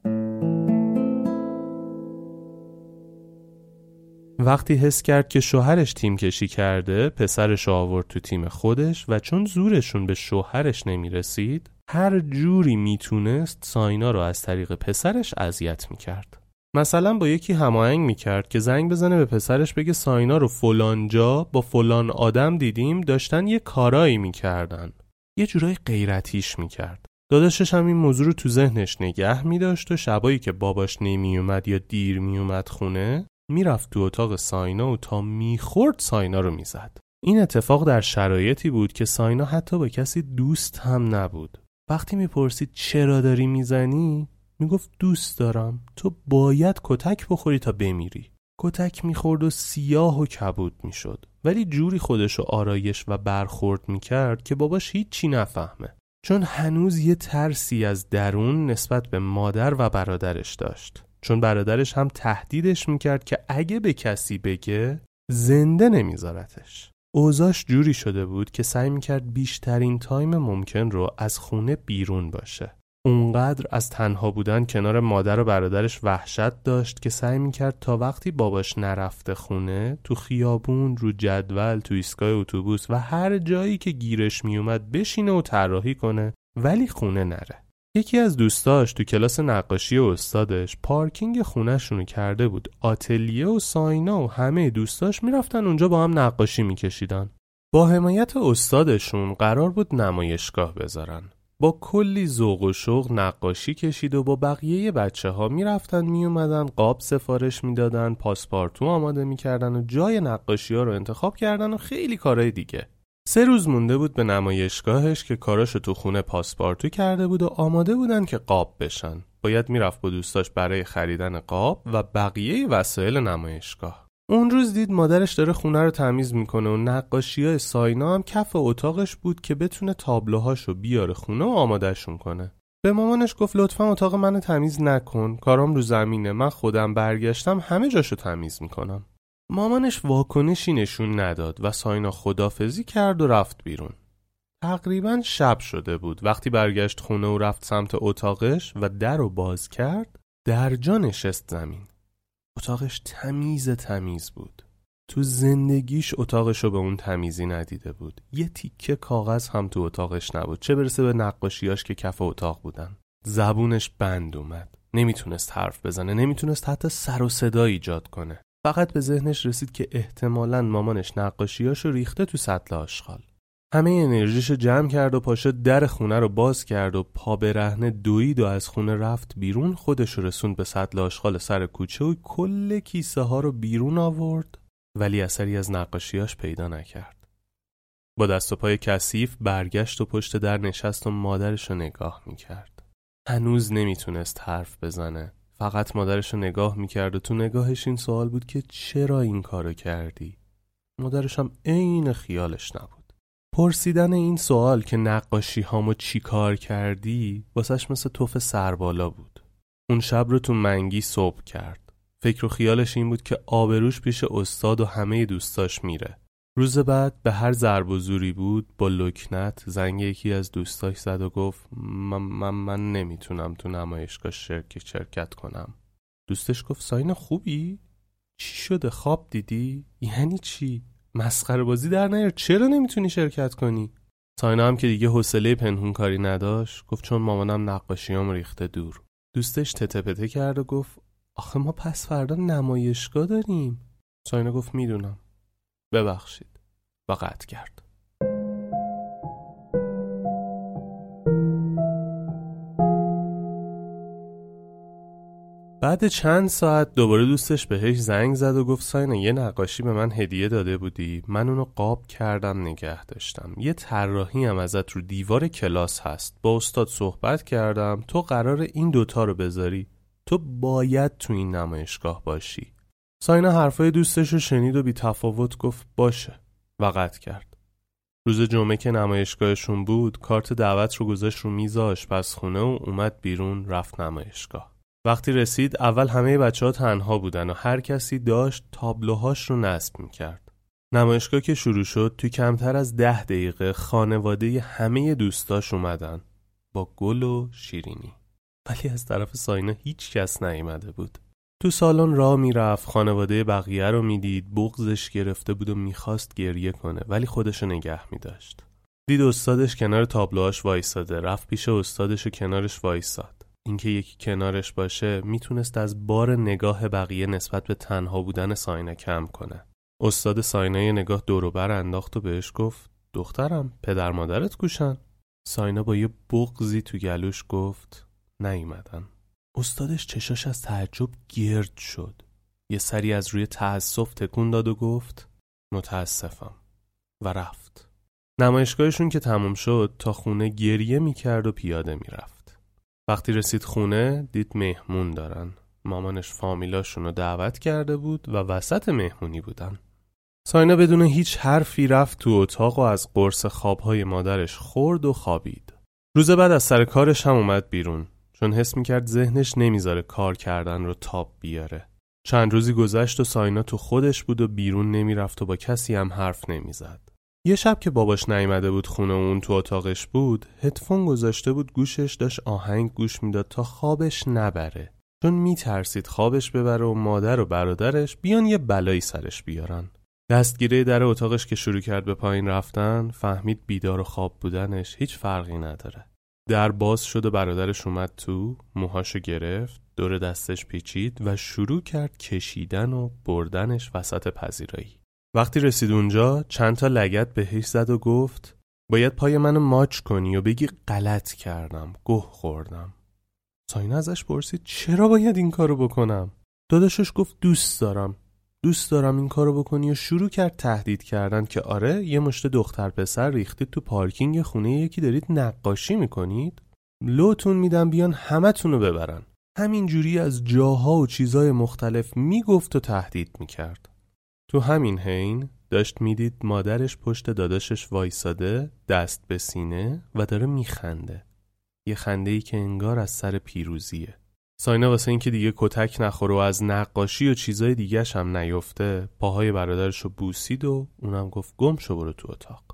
وقتی حس کرد که شوهرش تیم کشی کرده پسرش آورد تو تیم خودش و چون زورشون به شوهرش نمی‌رسید هر جوری می‌تونست ساینا رو از طریق پسرش اذیت می‌کرد. مثلا با یکی هماهنگ می‌کرد که زنگ بزنه به پسرش بگه ساینا رو فلانجا با فلان آدم دیدیم داشتن یه کارایی می‌کردن. یه جورای غیرتیش می‌کرد. داداشش هم این موضوع رو تو ذهنش نگه میداشت و شبایی که باباش نمیومد یا دیر میومد خونه می‌رفت تو اتاق ساینا و تا می‌خورد ساینا رو می‌زد. این اتفاق در شرایطی بود که ساینا حتی با کسی دوست هم نبود. وقتی می‌پرسید چرا داری می‌زنی می‌گفت دوست دارم. تو باید کتک بخوری تا بمیری. کتک می‌خورد و سیاه و کبود می‌شد. ولی جوری خودشو آرایش و برخورد می‌کرد که باباش هیچی نفهمه. چون هنوز یه ترسی از درون نسبت به مادر و برادرش داشت. چون برادرش هم تهدیدش می‌کرد که اگه به کسی بگه زنده نمیذارتش. اوضاش جوری شده بود که سعی می‌کرد بیشترین time ممکن رو از خونه بیرون باشه. اونقدر از تنها بودن کنار مادر و برادرش وحشت داشت که سعی می‌کرد تا وقتی باباش نرفته خونه تو خیابون رو جدول تو ایستگاه اتوبوس و هر جایی که گیرش میومد بشینه و طراحی کنه ولی خونه نره. یکی از دوستاش تو کلاس نقاشی و استادش پارکینگ خونه‌شونو کرده بود آتلیه و ساینا و همه دوستاش می‌رفتن اونجا با هم نقاشی میکشیدن. با حمایت استادشون قرار بود نمایشگاه بذارن. با کلی ذوق و شوق نقاشی کشید و با بقیه بچه ها می‌رفتن میومدن قاب سفارش می‌دادن پاسپارتو آماده می‌کردن و جای نقاشی ها رو انتخاب کردن و خیلی کارهای دیگه. سه روز مونده بود به نمایشگاهش که کاراشو تو خونه پاسپارتو کرده بود و آماده بودن که قاب بشن. باید می‌رفت با دوستاش برای خریدن قاب و بقیه وسایل نمایشگاه. اون روز دید مادرش داره خونه رو تمیز می‌کنه و نقاشی های ساینا هم کف اتاقش بود که بتونه تابلوهاشو بیاره خونه و آمادهشون کنه. به مامانش گفت لطفا اتاق منو تمیز نکن. کارام رو زمینه. من خودم برگشتم. همه جاشو تمیز می‌کنم. مامانش واکنشی نشون نداد و ساینا خدافزی کرد و رفت بیرون. تقریبا شب شده بود. وقتی برگشت خونه و رفت سمت اتاقش و در رو باز کرد درجا نشست زمین. اتاقش تمیز تمیز بود. تو زندگیش اتاقش رو به اون تمیزی ندیده بود. یه تیکه کاغذ هم تو اتاقش نبود. چه برسه به نقاشیاش که کف اتاق بودن. زبونش بند اومد. نمی‌تونست حرف بزنه. نمی‌تونست حتی سر و صدا ایجاد کنه. فقط به ذهنش رسید که احتمالا مامانش نقاشیاشو ریخته تو سطل آشغال همه انرژیشو جمع کرد و پاشو در خونه رو باز کرد و پا به دوید و از خونه رفت بیرون خودش رسوند به سطل آشغال سر کوچه و کل کیسه ها رو بیرون آورد ولی اثری از نقاشیاش پیدا نکرد. با دست و پای کثیف برگشت و پشت در نشست و مادرش رو نگاه می‌کرد. هنوز نمی‌تونست حرف بزنه. فقط مادرش رو نگاه می‌کرد و تو نگاهش این سوال بود که چرا این کارو کردی؟ مادرش هم عین خیالش نبود. پرسیدن این سوال که نقاشی هامو چی کار کردی واسش مثل توف سربالا بود. اون شب رو تو منگی صبح کرد. فکر و خیالش این بود که آبروش پیش استاد و همه دوستاش میره. روز بعد به هر ضرب و زوری بود با لکنت زنگ یکی از دوستاش زد و گفت من, من, من نمی‌تونم تو نمایشگاه شرک شرکت کنم. دوستش گفت ساین خوبی؟ چی شده خواب دیدی؟ یعنی چی؟ مسخره بازی در نیار چرا نمی‌تونی شرکت کنی؟ ساینا هم که دیگه حوصله پنهون کاری نداشت گفت چون مامانم نقاشیام ریخته دور. دوستش تته پته کرد و گفت آخه ما پس فردا نمایشگاه داریم ساینا گفت می‌دونم ببخشید و قطع کرد. بعد چند ساعت دوباره دوستش بهش زنگ زد و گفت ساینا یه نقاشی به من هدیه داده بودی؟ من اونو قاب کردم نگه داشتم. یه طراحی هم ازت رو دیوار کلاس هست. با استاد صحبت کردم. تو قرار این دوتا رو بذاری. تو باید تو این نمایشگاه باشی. ساینا حرفای دوستش رو شنید و بی تفاوت گفت باشه و قطع کرد روز جمعه که نمایشگاهشون بود کارت دعوت رو گذاشت رو میز آشپزخونه و اومد بیرون رفت نمایشگاه وقتی رسید اول همه بچه ها تنها بودن و هر کسی داشت تابلوهاش رو نصب می‌کرد. نمایشگاه که شروع شد توی کمتر از ده دقیقه خانواده همه دوستاش اومدن با گل و شیرینی. ولی از طرف ساینا هیچ کس نیامده بود. تو سالن را می‌رفت خانواده بقیه رو می‌دید بغزش گرفته بود و می‌خواست گریه کنه ولی خودشو نگه میداشت. دید استادش کنار تابلوهاش وایساده رفت پیش استادش و کنارش وایساد. اینکه یکی کنارش باشه می‌تونست از بار نگاه بقیه نسبت به تنها بودن ساینا کم کنه. استاد ساینا نگاه دوروبر انداخت و بهش گفت دخترم پدر مادرت گوشن؟ ساینا با یه بغزی تو گلوش گفت نیومدن. استادش چشاش از تعجب گرد شد. یه سری از روی تأسف تکون داد و گفت متاسفم و رفت. نمایشگاهشون که تموم شد تا خونه گریه می‌کرد و پیاده می‌رفت. وقتی رسید خونه دید مهمون دارن مامانش فامیلاشون رو دعوت کرده بود و وسط مهمونی بودن ساینا بدون هیچ حرفی رفت تو اتاق و از قرص خوابهای مادرش خورد و خوابید روز بعد از سر کارش هم اومد بیرون چون حس می‌کرد ذهنش نمی‌ذاره کار کردن رو تاب بیاره. چند روزی گذشت و ساینا تو خودش بود و بیرون نمی‌رفت و با کسی هم حرف نمی‌زد. یه شب که باباش نیامده بود خونه اون تو اتاقش بود هدفون گذاشته بود گوشش داشت آهنگ گوش می‌داد تا خوابش نبره. چون میترسید خوابش ببره و مادر و برادرش بیان یه بلایی سرش بیارن. دستگیره در اتاقش که شروع کرد به پایین رفتن فهمید بیدار و خواب بودنش هیچ فرقی نداره. در باز شد و برادرش اومد تو موهاشو گرفت دور دستش پیچید و شروع کرد کشیدن و بردنش وسط پذیرایی. وقتی رسید اونجا چند تا لگت بهش زد و گفت باید پای منو ماچ کنی و بگی غلط کردم گه خوردم. ساینا ازش پرسید چرا باید این کارو بکنم؟ داداشش گفت دوست دارم. دوست دارم این کارو بکنی و شروع کرد تهدید کردن که آره یه مشت دختر پسر ریختید تو پارکینگ خونه یکی دارید نقاشی می‌کنید؟ لوتون میدم بیان همتون رو ببرن همینجوری از جاها و چیزای مختلف می‌گفت و تهدید می‌کرد. تو همین حین داشت می‌دید مادرش پشت داداشش وایساده دست به سینه و داره میخنده. یه خنده ای که انگار از سر پیروزیه. ساینا واسه اینکه دیگه کتک نخوره و از نقاشی و چیزای دیگهش هم نیفته پاهای برادرش رو بوسید و اونم گفت گم شو برو تو اتاق.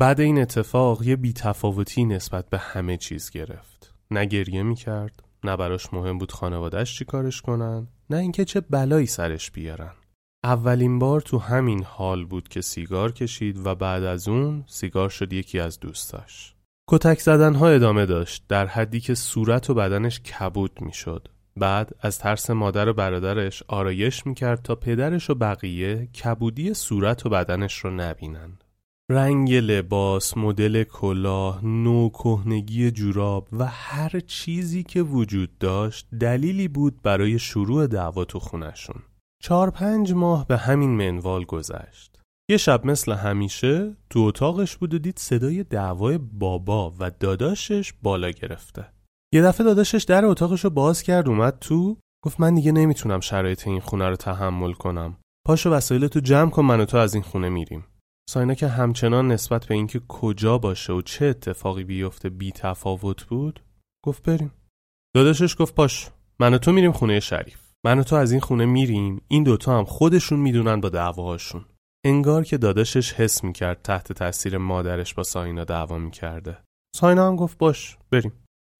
بعد این اتفاق یه بیتفاوتی نسبت به همه چیز گرفت. نه گریه می‌کرد نه براش مهم بود خانوادهش چی کارش کنن نه اینکه چه بلایی سرش بیارن. اولین بار تو همین حال بود که سیگار کشید و بعد از اون سیگار شد یکی از دوستاش. کتک زدن ها ادامه داشت در حدی که صورت و بدنش کبود می‌شد. بعد از ترس مادر و برادرش آرایش می‌کرد تا پدرش و بقیه کبودی صورت و بدنش رو نبینند. رنگ لباس، مدل کلاه، نوع کهنگی جوراب و هر چیزی که وجود داشت دلیلی بود برای شروع دعوا تو خونشون. چهار پنج ماه به همین منوال گذشت یه شب مثل همیشه تو اتاقش بود و دید صدای دعوای بابا و داداشش بالا گرفته. یه دفعه داداشش در اتاقش رو باز کرد اومد تو گفت من دیگه نمی‌تونم شرایط این خونه رو تحمل کنم. پاشو وسایل تو جمع کن من و تو از این خونه میریم. ساینا که همچنان نسبت به اینکه کجا باشه و چه اتفاقی بیفته بی تفاوت بود گفت بریم. داداشش گفت پاش من و تو میریم خونه شریف. من و تو از این خونه میریم این دوتا هم خودشون می‌دونن با دعواهاشون. انگار که داداشش حس می‌کرد تحت تاثیر مادرش با ساینا دعوا می‌کرده. ساینا هم گفت باش بریم.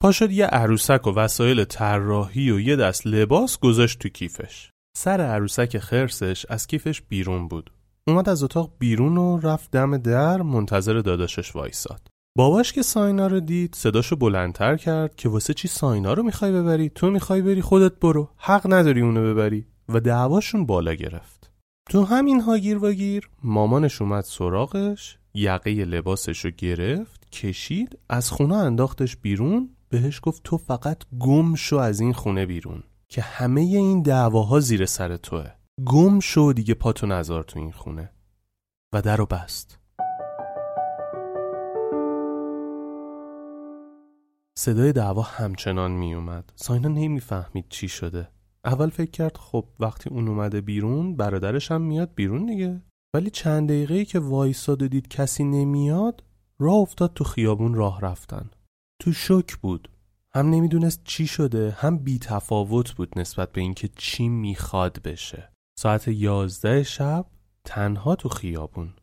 پاشد یه عروسک و وسایل طراحی و یه دست لباس گذاشت تو کیفش. سر عروسک خرسش از کیفش بیرون بود. اومد از اتاق بیرون و رفت دم در منتظر داداشش وایساد. باباش که ساینا رو دید صداشو بلندتر کرد که واسه چی ساینا رو می‌خوای ببری؟ تو می‌خوای بری خودت برو. حق نداری اونو ببری. و دعواشون بالا گرفت. تو همین هاگیر واگیر مامانش اومد سراغش یقه لباسش رو گرفت کشید از خونه انداختش بیرون بهش گفت تو فقط گم شو از این خونه بیرون که همه این دعواها زیر سر توه. گم شو دیگه پاتو نزار تو این خونه. و در و بست. صدای دعوا همچنان می اومد ساینا نمی‌فهمید چی شده. اول فکر کرد خب وقتی اون اومده بیرون برادرش هم میاد بیرون دیگه. ولی چند دقیقه که وایساد و دید کسی نمیاد راه افتاد تو خیابون راه رفتن. تو شک بود. هم نمی‌دونست چی شده هم بی تفاوت بود نسبت به اینکه چی می‌خواد بشه. ساعت یازده شب تنها تو خیابون.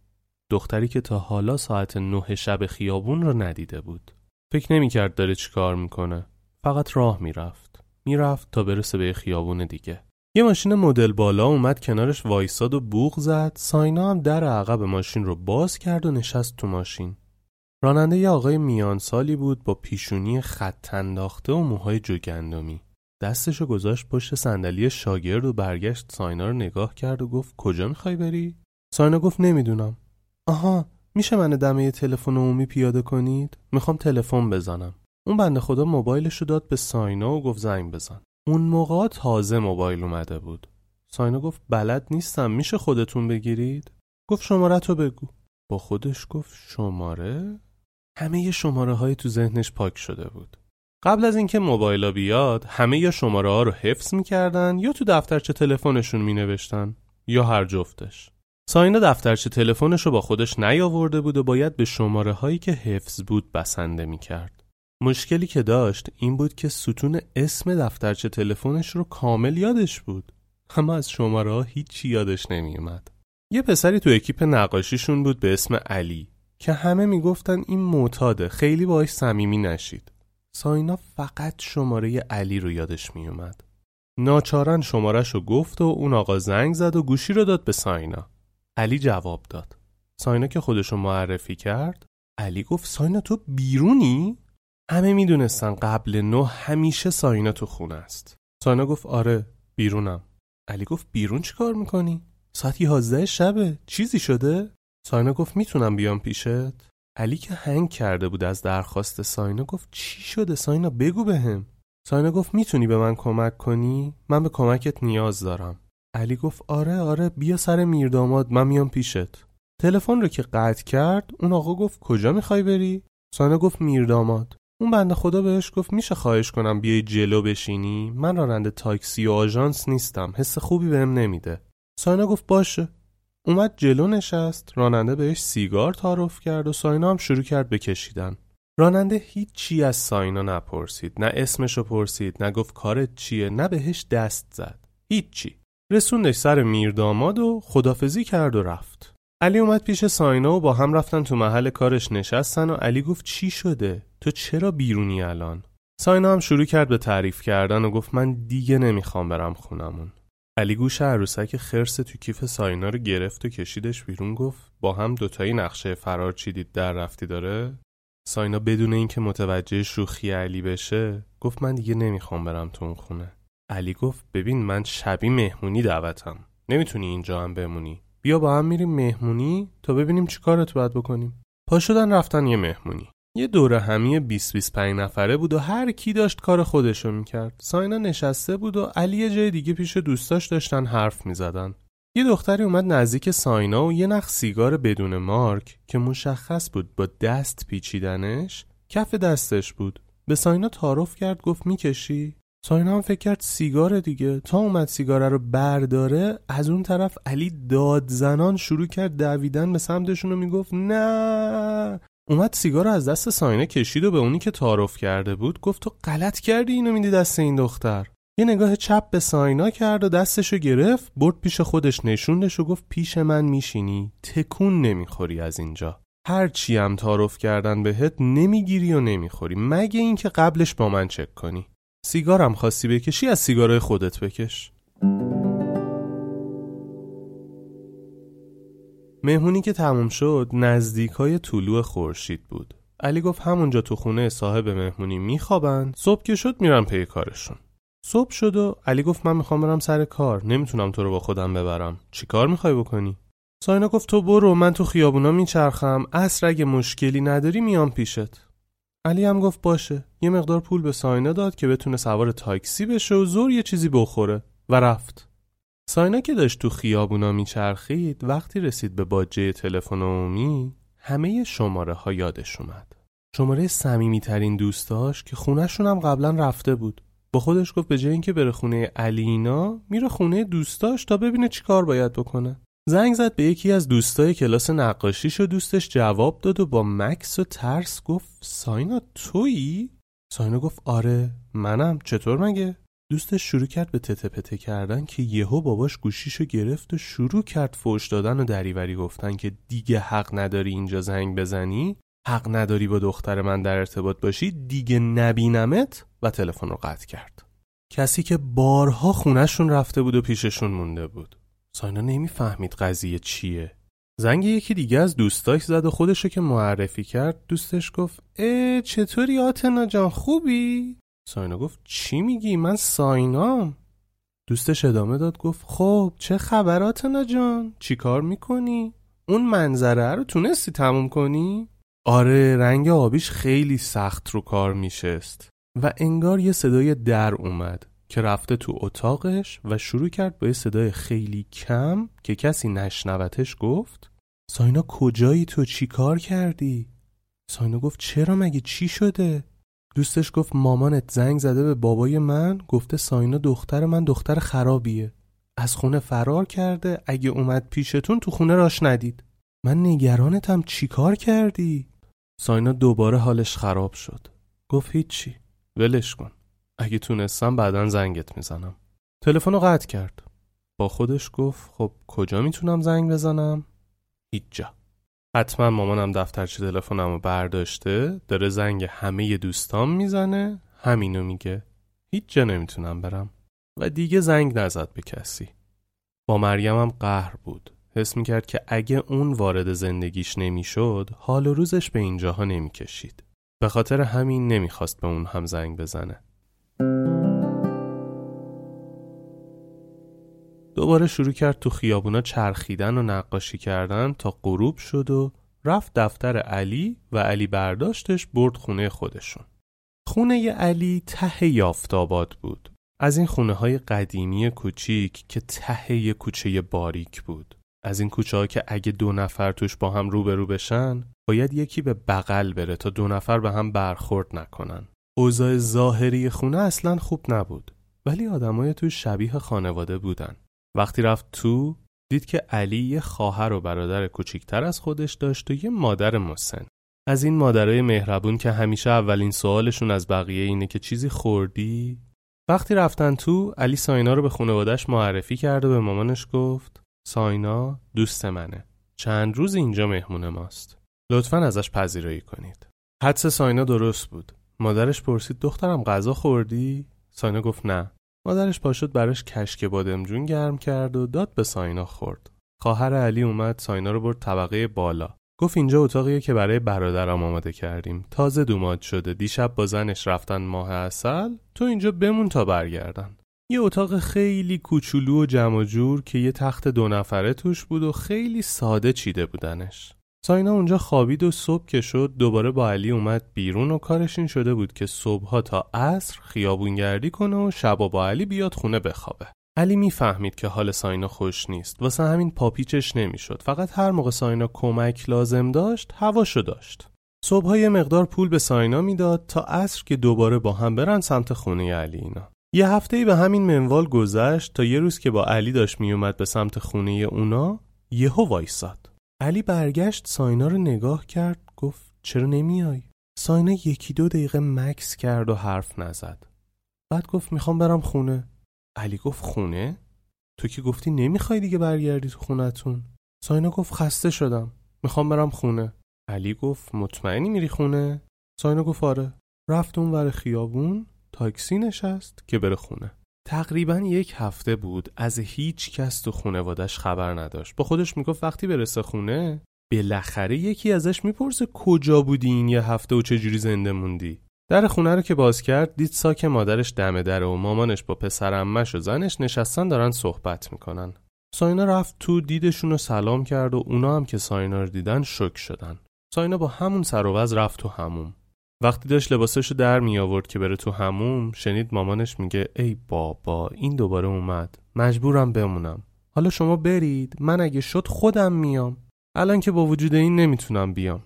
دختری که تا حالا ساعت نه شب خیابون رو ندیده بود. فکر نمی‌کرد داره چیکار می‌کنه. فقط راه می‌رفت. می‌رفت تا برسه به خیابون دیگه. یه ماشین مدل بالا اومد کنارش وایساد و بوغ زد. ساینا هم در عقب ماشین رو باز کرد و نشست تو ماشین. راننده یه آقای میان سالی بود با پیشونی خط انداخته و موهای جوگندمی. دستشو گذاشت پشت صندلی شاگرد و برگشت ساینا رو نگاه کرد و گفت کجا می‌خوای بری؟ ساینا گفت نمی‌دونم. آها میشه من دمه تلفن عمومی پیاده کنید؟ می‌خوام تلفن بزنم. اون بنده خدا موبایلش رو داد به ساینا و گفت زنگ بزن. اون موقع تازه موبایل اومده بود. ساینا گفت بلد نیستم میشه خودتون بگیرید؟ گفت شماره تو بگو. با خودش گفت شماره؟ همه شماره های تو ذهنش پاک شده بود. قبل از اینکه موبایلا بیاد همه یا شماره ها رو حفظ می‌کردن یا تو دفترچه تلفنشون مینوشتن یا هر جفتش. ساینا دفترچه تلفنش رو با خودش نیاورده بود و باید به شماره هایی که حفظ بود بسنده می‌کرد. مشکلی که داشت این بود که ستون اسم دفترچه تلفنش رو کامل یادش بود. اما از شماره هیچی یادش نمیومد یه پسری تو اکیپ نقاشیشون بود به اسم علی که همه می‌گفتن این معتاده خیلی باهاش صمیمی نشید. ساینا فقط شماره علی رو یادش میومد ناچارن شمارش رو گفت و اون آقا زنگ زد و گوشی رو داد به ساینا. علی جواب داد. ساینا که خودشو معرفی کرد علی گفت ساینا تو بیرونی؟ همه می‌دونستن قبل نه همیشه ساینا تو خونه است. ساینا گفت آره بیرونم. علی گفت بیرون چی کار می‌کنی؟ ساعت یازده شبه. چیزی شده؟ ساینا گفت می‌تونم بیام پیشت؟ علی که هنگ کرده بود از درخواست ساینا گفت چی شده ساینا؟ بگو بهم. ساینا گفت می‌تونی به من کمک کنی؟ من به کمکت نیاز دارم. علی گفت آره آره بیا سر میرداماد من میام پیشت. تلفن رو که قطع کرد اون آقا گفت کجا می‌خوای بری؟ ساینا گفت میرداماد. اون بنده خدا بهش گفت میشه خواهش کنم بیای جلو بشینی؟ من راننده تاکسی و آژانس نیستم حس خوبی بهم نمیده. ساینا گفت باشه. اومد جلو نشست راننده بهش سیگار تعارف کرد و ساینا هم شروع کرد به کشیدن. راننده هیچی از ساینا نپرسید نه اسمشو پرسید نه گفت کارت چیه نه بهش دست زد. هیچی. رسوندش سر میرداماد و خدافزی کرد و رفت. علی اومد پیش ساینا و با هم رفتن تو محل کارش نشستن و علی گفت چی شده؟ تو چرا بیرونی الان؟ ساینا هم شروع کرد به تعریف کردن و گفت من دیگه نمی‌خوام برم خونمون. علی گوش عروسک خرس تو کیف ساینا رو گرفت و کشیدش بیرون گفت با هم دوتایی نقشه فرار چیدید در رفتی داره؟ ساینا بدون اینکه متوجه شوخی علی بشه گفت من دیگه نمی‌خوام برم تو اون خونه. علی گفت ببین من شبی مهمونی دعوتم. نمی‌تونی اینجا هم بمونی. بیا با هم میریم مهمونی تا ببینیم چی کارت باید بکنیم پا شدن رفتن یه مهمونی یه دوره همی 20 25 نفره بود و هر کی داشت کار خودشو می‌کرد. ساینا نشسته بود و علی یه جای دیگه پیش دوستاش داشتن حرف می‌زدن. یه دختری اومد نزدیک ساینا و یه نخ سیگار بدون مارک که مشخص بود با دست پیچیدنش کف دستش بود. به ساینا تعارف کرد گفت می‌کشی؟ ساینا هم فکر کرد سیگار دیگه. تا اومد سیگاره رو برداره از اون طرف علی داد زنان شروع کرد دویدن به سمتشون و می‌گفت نه. اومد سیگار رو از دست ساینا کشید و به اونی که تعارف کرده بود گفت تو غلط کردی اینو میدی دست این دختر. یه نگاه چپ به ساینا کرد و دستشو گرفت برد پیش خودش نشوندش و گفت پیش من میشینی تکون نمی‌خوری از اینجا. هر چی هم تعارف کردن بهت نمی‌گیری و نمی‌خوری مگه اینکه قبلش با من چک کنی؟ سیگارم خواستی بکشی از سیگارای خودت بکش. مهمونی که تموم شد نزدیک های طلوع خورشید بود. علی گفت همونجا تو خونه صاحب مهمونی میخوابن صبح که شد میرن پی کارشون. صبح شد و علی گفت من می‌خوام برم سر کار نمی‌تونم تو رو با خودم ببرم. چی کار می‌خوای بکنی؟ ساینا گفت تو برو من تو خیابونا میچرخم. اصر اگه مشکلی نداری میام پیشت. علی هم گفت باشه. یه مقدار پول به ساینا داد که بتونه سوار تاکسی بشه و زور یه چیزی بخوره. و رفت. ساینا که داشت تو خیابونا میچرخید وقتی رسید به باجه تلفن عمومی همه شماره ها یادش اومد. شماره صمیمی ترین دوستاش که خونهشون هم قبلا رفته بود. با خودش گفت به جای اینکه بره خونه علینا میره خونه دوستاش تا ببینه چی کار باید بکنه. زنگ زد به یکی از دوستای کلاس نقاشیش و دوستش جواب داد و با مکس و ترس گفت ساینا تویی؟ ساینا گفت آره منم. چطور مگه؟ دوستش شروع کرد به تته پته کردن که یهو باباش گوشیشو گرفت و شروع کرد فوش دادن و دریوری گفتن که دیگه حق نداری اینجا زنگ بزنی؟ حق نداری با دختر من در ارتباط باشی؟ دیگه نبینمت؟ و تلفن رو قطع کرد. کسی که بارها خونهشون رفته بود و پیششون مونده بود. ساینا نمی‌فهمید قضیه چیه زنگ یکی دیگه از دوستاش زد و خودشو که معرفی کرد دوستش گفت اه چطوری آتنا جان خوبی؟ ساینا گفت چی میگی من ساینام دوستش ادامه داد گفت خب چه خبر آتنا جان چی کار می‌کنی؟ اون منظره رو تونستی تموم کنی؟ آره رنگ آبیش خیلی سخت رو کار میشست و انگار یه صدای در اومد که رفته تو اتاقش و شروع کرد با یه صدای خیلی کم که کسی نشنوتش گفت ساینا کجایی تو چی کار کردی؟ ساینا گفت چرا مگه چی شده؟ دوستش گفت مامانت زنگ زده به بابای من گفته ساینا دختر من دختر خرابیه از خونه فرار کرده اگه اومد پیشتون تو خونه راش ندید من نگرانتم چی کار کردی؟ ساینا دوباره حالش خراب شد گفت هیچی ولش کن اگه تونستم بعدا زنگت می‌زنم. تلفن رو قطع کرد. با خودش گفت خب کجا می‌تونم زنگ بزنم؟ هیچ جا حتما مامانم دفترچه تلفنم رو برداشته داره زنگ همه دوستام می‌زنه همینو میگه. هیچ جا نمی‌تونم برم. و دیگه زنگ نزد به کسی. با مریمم قهر بود. حس می‌کرد که اگه اون وارد زندگیش نمی‌شد حال و روزش به اینجاها نمی‌کشید. به خاطر همین نمی‌خواست به اون هم زنگ بزنه. دوباره شروع کرد تو خیابونا چرخیدن و نقاشی کردن تا غروب شد و رفت دفتر علی و علی برداشتش برد خونه خودشون. خونه علی ته یافتاباد بود. از این خونه های قدیمی کوچیک که ته کوچه باریک بود. از این کوچه ها که اگه دو نفر توش با هم روبرو بشن باید یکی به بغل بره تا دو نفر به هم برخورد نکنن. اوضاع ظاهری خونه اصلا خوب نبود ولی آدمای تو شبیه خانواده بودن وقتی رفت تو دید که علی یه خواهر و برادر کوچیکتر از خودش داشت و یه مادر مسن. از این مادرای مهربون که همیشه اولین سوالشون از بقیه اینه که چیزی خوردی؟ وقتی رفتن تو علی ساینا رو به خانوادش معرفی کرد و به مامانش گفت ساینا دوست منه. چند روز اینجا مهمون ماست. لطفا ازش پذیرایی کنید. حدس ساینا درست بود. مادرش پرسید دخترم غذا خوردی؟ ساینا گفت نه. مادرش پاشد براش کشک بادمجون گرم کرد و داد به ساینا خورد. خواهر علی اومد ساینا رو برد طبقه بالا. گفت اینجا اتاقیه که برای برادرم آماده کردیم. تازه دوماد شده. دیشب با زنش رفتن ماه اصل تو اینجا بمون تا برگردن. یه اتاق خیلی کوچولو و جمع جور که یه تخت دو نفره توش بود و خیلی ساده چیده بودنش. ساینا اونجا خوابید و صبح که شد دوباره با علی اومد بیرون و کارش این شده بود که صبحها تا عصر خیابونگردی کنه و شبا با علی بیاد خونه بخوابه. علی می‌فهمید که حال ساینا خوش نیست. واسه همین پاپیچش نمی‌شد. فقط هر موقع ساینا کمک لازم داشت هواشو داشت. صبحها یه مقدار پول به ساینا می‌داد تا عصر که دوباره با هم برن سمت خونه علی اینا. یه هفته ای به همین منوال گذشت تا یه روز که با علی داشت میومد به سمت خونه اونا یهو وایساد. علی برگشت ساینا رو نگاه کرد گفت چرا نمیای؟ ساینا یکی دو دقیقه مکس کرد و حرف نزد. بعد گفت می‌خوام برم خونه. علی گفت خونه؟ تو که گفتی نمی‌خوای دیگه برگردی تو خونتون؟ ساینا گفت خسته شدم. می‌خوام برم خونه. علی گفت مطمئنی میری خونه؟ ساینا گفت آره. رفت اون ور خیابون تاکسی نشست که بره خونه. تقریبا یک هفته بود از هیچ کس تو خونوادش خبر نداشت. با خودش می‌گفت وقتی برسه خونه بالاخره یکی ازش می‌پرسه کجا بودی این یه هفته و چجوری زنده موندی. در خونه رو که باز کرد دید ساک مادرش دمه دره و مامانش با پسر امش و زنش نشستن دارن صحبت می‌کنن. ساینا رفت تو دیدشون رو سلام کرد و اونا هم که ساینا رو دیدن شک شدن. ساینا با همون سر و رفت تو هموم. وقتی داشت لباسش در می آورد که بره تو هموم شنید مامانش میگه ای بابا این دوباره اومد مجبورم بمونم حالا شما برید من اگه شد خودم میام الان که با وجود این نمی‌تونم بیام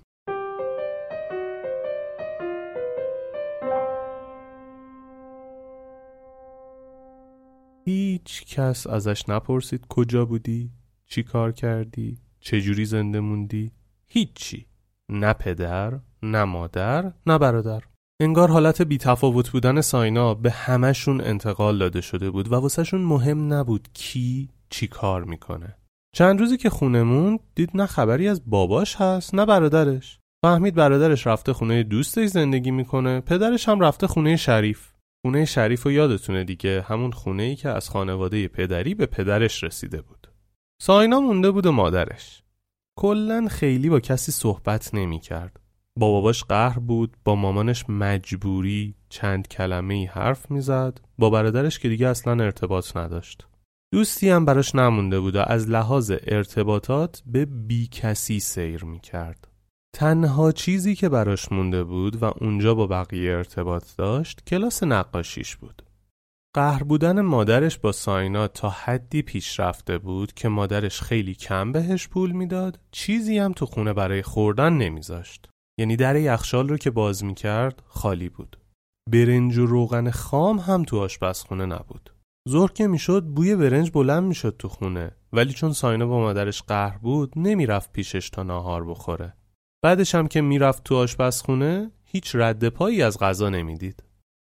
هیچ کس ازش نپرسید کجا بودی؟ چی کار کردی؟ چجوری زنده موندی؟ هیچی نه پدر، نه مادر، نه برادر. انگار حالت بیتفاوت بودن ساینا به همهشون انتقال داده شده بود و واسهشون مهم نبود کی چی کار می‌کنه. چند روزی که خونه موند دید نه خبری از باباش هست نه برادرش. فهمید برادرش رفته خونه دوستش زندگی می‌کنه پدرش هم رفته خونه شریف. خونه شریف و یادتونه دیگه همون خونه ای که از خانواده پدری به پدرش رسیده بود. ساینا مونده بود و مادرش. کلا خیلی با کسی صحبت نمی کرد با باباش قهر بود با مامانش مجبوری چند کلمه ای حرف می‌زد با برادرش که دیگه اصلا ارتباط نداشت دوستی هم براش نمونده بود و از لحاظ ارتباطات به بی کسی سیر می کرد. تنها چیزی که براش مونده بود و اونجا با بقیه ارتباط داشت کلاس نقاشیش بود. قهر بودن مادرش با ساینا تا حدی پیش رفته بود که مادرش خیلی کم بهش پول می‌داد چیزی هم تو خونه برای خوردن نمیذاشت. یعنی در یخشال رو که باز می‌کرد خالی بود. برنج و روغن خام هم تو آشپزخونه نبود. ظهر که می‌شد بوی برنج بلند می‌شد تو خونه ولی چون ساینا با مادرش قهر بود نمی‌رفت پیشش تا ناهار بخوره. بعدش هم که می‌رفت تو آشپزخونه هیچ رد پایی از غذا نمی‌دید.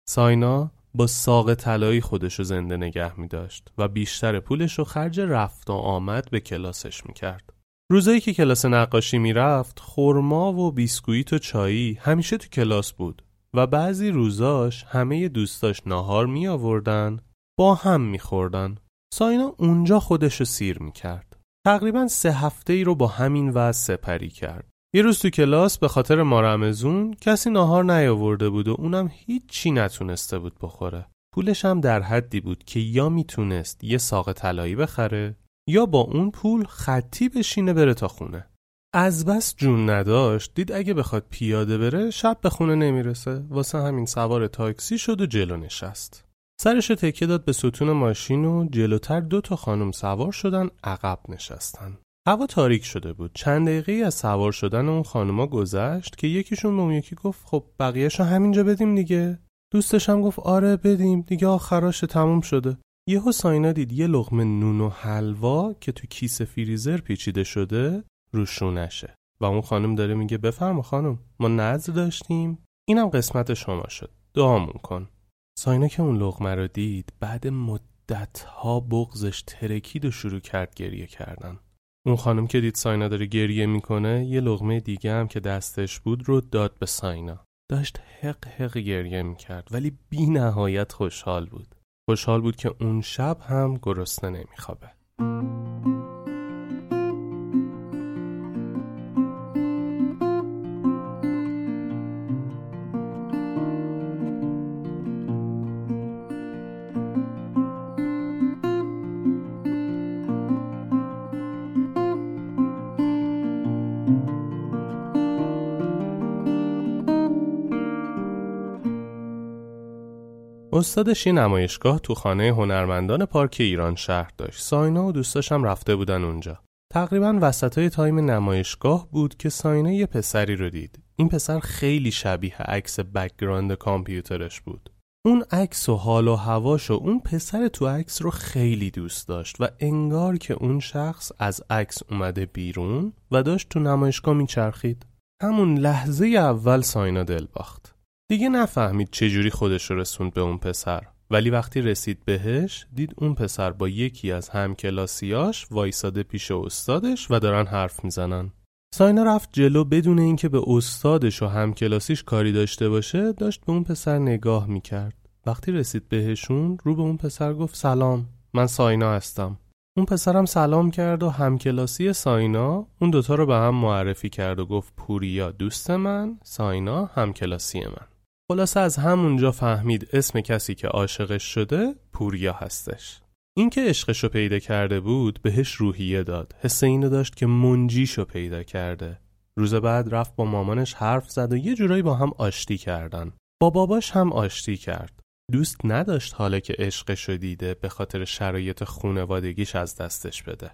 ساینا با ساق طلایی خودشو زنده نگه می داشت و بیشتر پولش رو خرج رفت و آمد به کلاسش می کرد. روزایی که کلاس نقاشی می‌رفت خورما و بیسکویت و چایی همیشه تو کلاس بود و بعضی روزاش همه دوستاش ناهار می آوردن با هم می خوردن. ساینا اونجا خودشو سیر می کرد. تقریبا سه هفته ای رو با همین وضع سپری کرد. یه روز تو کلاس به خاطر مارمزون کسی ناهار نیاورده بود و اونم هیچی نتونسته بود بخوره. پولش هم در حدی بود که یا می‌تونست یه ساق طلایی بخره یا با اون پول خطی بشینه بره تا خونه. از بس جون نداشت دید اگه بخواد پیاده بره شب به خونه نمی‌رسه واسه همین سوار تاکسی شد و جلو نشست. سرش تکیه داد به ستون ماشین و جلوتر دو تا خانم سوار شدن عقب نشستن. هوا تاریک شده بود چند دقیقه از سوار شدن اون خانوما گذشت که یکیشون به اون یکی گفت خب بقیهشو همینجا بدیم دیگه دوستش هم گفت آره بدیم دیگه آخراش تموم شده یهو ساینا دید یه لغمه نون و حلوا که تو کیسه فریزر پیچیده شده روشونشه و اون خانم داره میگه بفرما خانم ما نظر داشتیم. اینم قسمت شما شد. دعامون کن. ساینا که اون لغمه رو دید بعد مدت ها بغزش ترکید و شروع کرد گریه کردن. اون خانم که دید ساینا داره گریه می‌کنه یه لغمه دیگه هم که دستش بود رو داد به ساینا. داشت حق حق گریه می‌کرد ولی بی نهایت خوشحال بود. خوشحال بود که اون شب هم گرسنه نمیخوابه. استادش یه نمایشگاه تو خانه هنرمندان پارک ایران شهر داشت. ساینا و دوستاش هم رفته بودن اونجا. تقریبا وسطای time نمایشگاه بود که ساینا یه پسری رو دید. این پسر خیلی شبیه عکس background کامپیوترش بود. اون عکس و حال و هواش و اون پسر تو عکس رو خیلی دوست داشت و انگار که اون شخص از عکس اومده بیرون و داشت تو نمایشگاه میچرخید. همون لحظه اول ساینا دل باخت. دیگه نفهمید چجوری خودش رو رسوند به اون پسر. ولی وقتی رسید بهش دید اون پسر با یکی از همکلاسیاش وایساده پیش استادش و دارن حرف می‌زنن. ساینا رفت جلو بدون اینکه به استادش و همکلاسیش کاری داشته باشه داشت به اون پسر نگاه می‌کرد. وقتی رسید بهشون رو به اون پسر گفت سلام من ساینا هستم. اون پسرم سلام کرد و همکلاسی ساینا اون دوتا رو به هم معرفی کرد و گفت پوریا دوست من ساینا همکلاسی من. خلاصه از همونجا فهمید اسم کسی که عاشقش شده پوریا هستش. اینکه عشقشو پیدا کرده بود بهش روحیه داد. حس اینو داشت که منجیشو پیدا کرده. روز بعد رفت با مامانش حرف زد و یه جورایی با هم آشتی کردن. با باباش هم آشتی کرد. دوست نداشت حالا که عشقشو دیده به خاطر شرایط خونوادگیش از دستش بده.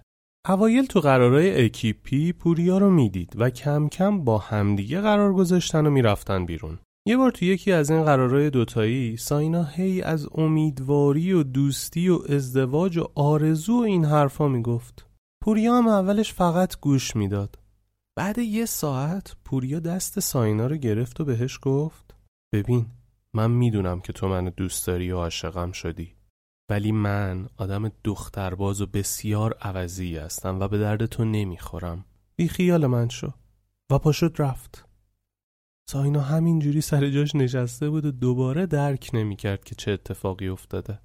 اوایل تو قرارای اکیپی پوریا رو می‌دید و کم کم با همدیگه قرار گذاشتن و می‌رفتن بیرون. یه بار تو یکی از این قرارهای دوتایی ساینا هی از امیدواری و دوستی و ازدواج و آرزو و این حرفا می‌گفت. پوریا هم اولش فقط گوش می‌داد. بعد یه ساعت پوریا دست ساینا رو گرفت و بهش گفت ببین من می‌دونم که تو منو دوست داری و عاشقم شدی ولی من آدم دخترباز و بسیار عوضی هستم و به درد تو نمی‌خورم. بی خیال من شو. و پاشد رفت. ساینا همینجوری سر جاش نشسته بود و دوباره درک نمی‌کرد که چه اتفاقی افتاده.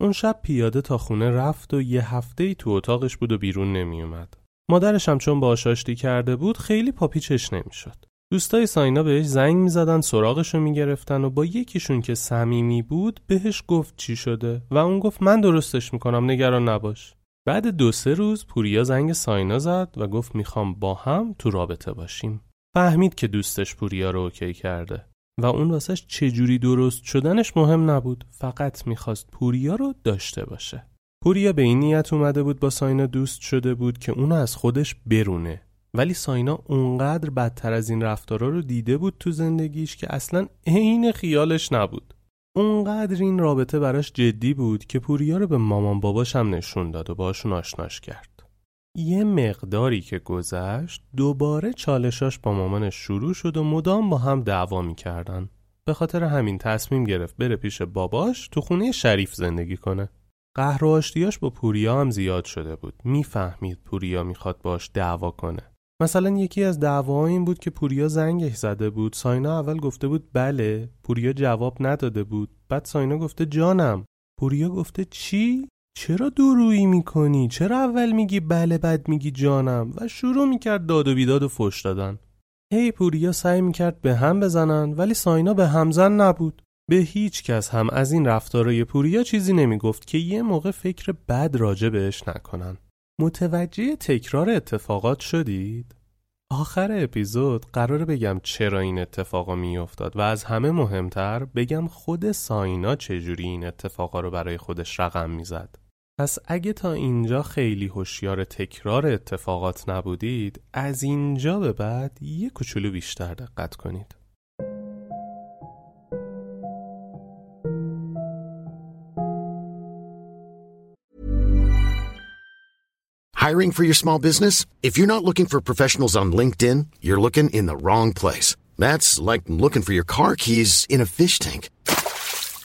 اون شب پیاده تا خونه رفت و یه هفته ای تو اتاقش بود و بیرون نمیومد. مادرش هم چون باهاش آشتی کرده بود خیلی پاپیچش نمی‌شد. دوستای ساینا بهش زنگ می‌زدن سراغش رو می‌گرفتن و با یکیشون که صمیمی بود بهش گفت چی شده و اون گفت من درستش می‌کنم نگران نباش. بعد دو سه روز پوریا زنگ ساینا زد و گفت می‌خوام با هم تو رابطه باشیم. فهمید که دوستش پوریا رو اوکی کرده. و اون واسش چجوری درست شدنش مهم نبود فقط می‌خواست پوریا رو داشته باشه. پوریا به این نیت اومده بود با ساینا دوست شده بود که اونو از خودش برونه. ولی ساینا اونقدر بدتر از این رفتارا رو دیده بود تو زندگیش که اصلا عین خیالش نبود. اونقدر این رابطه براش جدی بود که پوریا رو به مامان باباش هم نشون داد و باشون آشناش کرد. یه مقداری که گذشت دوباره چالشاش با مامانش شروع شد و مدام با هم دعوا می‌کردن. به خاطر همین تصمیم گرفت بره پیش باباش تو خونه شریف زندگی کنه. قهر و آشتیاش با پوریا هم زیاد شده بود. می‌فهمید پوریا می‌خواد باش دعوا کنه. مثلا یکی از دعواها این بود که پوریا زنگش زده بود. ساینا اول گفته بود بله. پوریا جواب نداده بود. بعد ساینا گفته جانم. پوریا گفته چی؟ چرا دورویی می‌کنی؟ چرا اول میگی بله بعد میگی جانم؟ و شروع می‌کرد داد و بیداد و فش دادن. هی پوریا سعی می‌کرد به هم بزنن ولی ساینا به همزن نبود. به هیچ کس هم از این رفتارای پوریا چیزی نمی‌گفت که یه موقع فکر بد راجع بهش نکنن. متوجه تکرار اتفاقات شدید؟ آخر اپیزود قرار بگم چرا این اتفاقا میافتاد و از همه مهمتر بگم خود ساینا چجوری این اتفاقا رو برای خودش رقم می‌زد. پس اگه تا اینجا خیلی هوشیار تکرار اتفاقات نبودید از اینجا به بعد یه کوچولو بیشتر دقت کنید Hiring for your small business? If you're not looking for professionals on LinkedIn, you're looking in the wrong place. That's like looking for your car keys in a fish tank.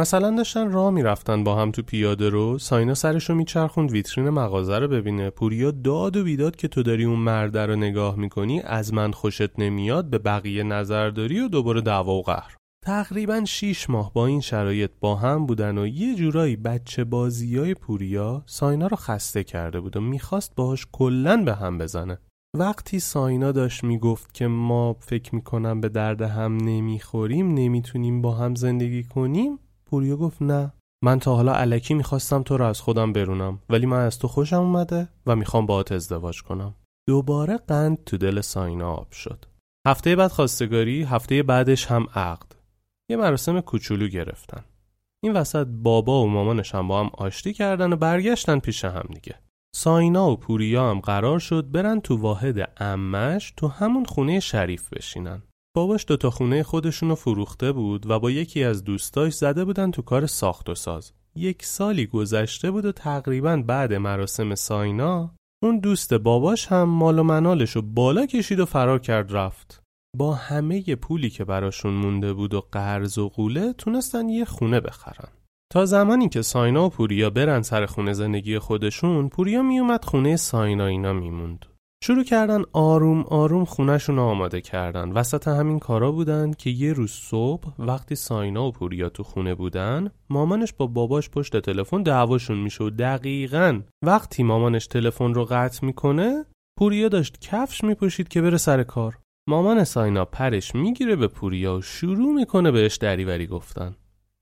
مثلا داشتن راه می‌رفتن با هم تو پیاده رو ساینا سرشو میچرخوند ویترین مغازه رو ببینه. پوریا داد و بیداد که تو داری اون مرده رو نگاه می‌کنی از من خوشت نمیاد به بقیه نظر داری و دوباره دعوا و قهر. تقریبا شیش ماه با این شرایط با هم بودن و یه جورایی بچه بازی های پوریا ساینا رو خسته کرده بود و می‌خواست باهاش کلن به هم بزنه. وقتی ساینا داشت می‌گفت که ما فکر می‌کنم به درد هم نمی‌خوریم نمی‌تونیم با هم زندگی کنیم پوریا گفت نه. من تا حالا علکی می‌خواستم تو رو از خودم برونم ولی من از تو خوشم اومده و می‌خوام باهات ازدواج کنم. دوباره قند تو دل ساینا آب شد. هفته بعد خواستگاری هفته بعدش هم عقد. یه مراسم کوچولو گرفتن. این وسط بابا و مامانش هم با هم آشتی کردن و برگشتن پیش هم دیگه. ساینا و پوریا هم قرار شد برن تو واحد امش تو همون خونه شریف بشینن. باباش دوتا خونه خودشونو فروخته بود و با یکی از دوستاش زده بودن تو کار ساخت و ساز. یک سالی گذشته بود و تقریبا بعد مراسم ساینا اون دوست باباش هم مال و منالشو بالا کشید و فرار کرد رفت. با همه پولی که براشون مونده بود و قرض و قوله تونستن یه خونه بخرن. تا زمانی که ساینا و پوریا برن سر خونه زندگی خودشون پوریا میومد خونه ساینا اینا میموند. شروع کردن آروم آروم خونشون آماده کردن. وسط همین کارا بودن که یه روز صبح وقتی ساینا و پوریا تو خونه بودن مامانش با باباش پشت تلفن دعواشون میشه و دقیقا وقتی مامانش تلفن رو قطع می‌کنه پوریا داشت کفش میپوشید که بره سر کار. مامان ساینا پرش می‌گیره به پوریا و شروع می‌کنه بهش دریوری گفتن.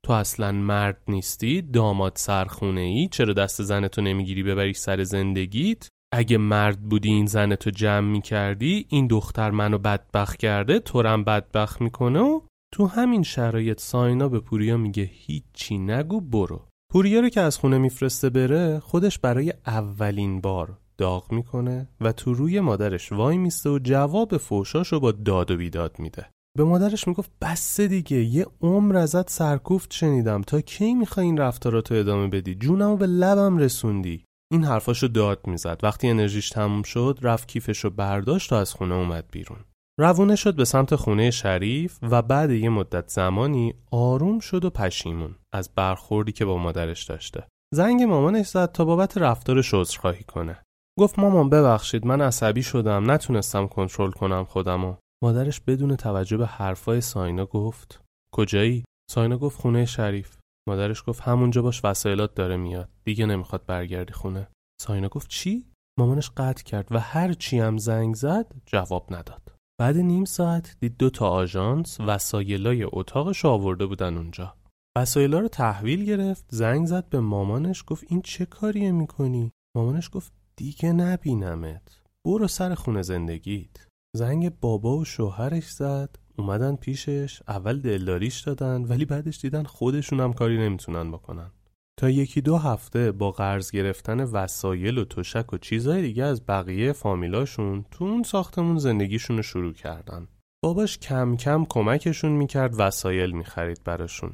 تو اصلا مرد نیستی داماد سرخونه ای چرا دست زنتو نمی‌گیری ببری سر زندگیت؟ اگه مرد بودی این زن تو جمع می کردی این دختر منو بدبخت کرده تورم بدبخت می‌کنه و تو همین شرایط ساینا به پوریا میگه هیچی نگو برو. پوریا رو که از خونه میفرسته بره خودش برای اولین بار داغ می‌کنه و تو روی مادرش وای میسته و جواب فوشاشو با داد و بیداد میده. به مادرش می‌گفت بس دیگه یه عمر ازت سرکوفت شنیدم. تا کی می‌خوای این رفتاراتو ادامه بدی؟ جونمو به لبم رسوندی. این حرفاشو داد می‌زد. وقتی انرژیش تموم شد رفت کیفشو برداشت و از خونه اومد بیرون. روونه شد به سمت خونه شریف و بعد یه مدت زمانی آروم شد و پشیمون از برخوردی که با مادرش داشته. زنگ مامانش زد تا بابت رفتارش عذرخواهی کنه. گفت مامان ببخشید من عصبی شدم. نتونستم کنترل کنم خودمو. مادرش بدون توجه به حرفای ساینا گفت کجایی؟ ساینا گفت خونه شریف. مادرش گفت همونجا باش وسایلات داره میاد. دیگه نمی‌خواد برگردی خونه. ساینا گفت چی؟ مامانش قطع کرد و هر چی هم زنگ زد جواب نداد. بعد نیم ساعت دید دو تا آژانس وسایلای اتاقش آورده بودن اونجا. وسایلا رو تحویل گرفت زنگ زد به مامانش گفت این چه کاریه می‌کنی؟ مامانش گفت دیگه نبینمت. برو سر خونه زندگیت. زنگ بابا و شوهرش زد. اومدن پیشش اول دلداریش دادن ولی بعدش دیدن خودشون هم کاری نمی‌تونن بکنن. تا یکی دو هفته با قرض گرفتن وسایل و تشک و چیزهای دیگه از بقیه فامیلاشون تو اون ساختمون زندگیشون رو شروع کردن. باباش کم کم کمکشون می‌کرد وسایل می‌خرید براشون.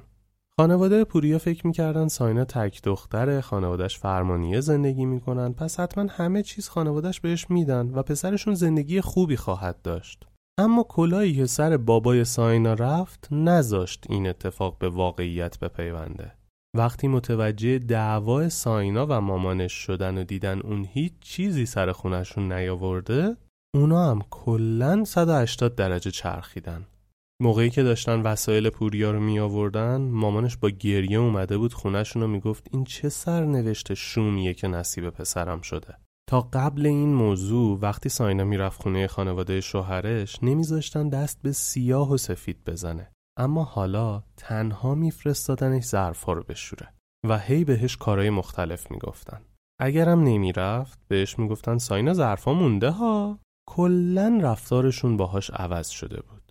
خانواده پوریا فکر می‌کردن ساینا تک دختره خانوادش فرمانیه زندگی می‌کنن پس حتما همه چیز خانوادش بهش میدن و پسرشون زندگی خوبی خواهد داشت. اما کلاهی که سر بابای ساینا رفت نذاشت این اتفاق به واقعیت بپیونده. وقتی متوجه دعوا ساینا و مامانش شدن و دیدن اون هیچ چیزی سر خونشون نیاورده اونا هم کلا 180 درجه چرخیدن. موقعی که داشتن وسایل پوریا رو می آوردن مامانش با گریه اومده بود خونشون رو می‌گفت این چه سرنوشت شومیه که نصیب پسرم شده. تا قبل این موضوع وقتی ساینا می‌رفت خونه خانواده شوهرش نمیذاشتن دست به سیاه و سفید بزنه. اما حالا تنها میفرستادنش ظرفا رو بشوره و هی بهش کارهای مختلف می‌گفتن. اگرم نمی‌رفت بهش می‌گفتن ساینا ظرفا مونده ها. کلا رفتارشون باهاش عوض شده بود.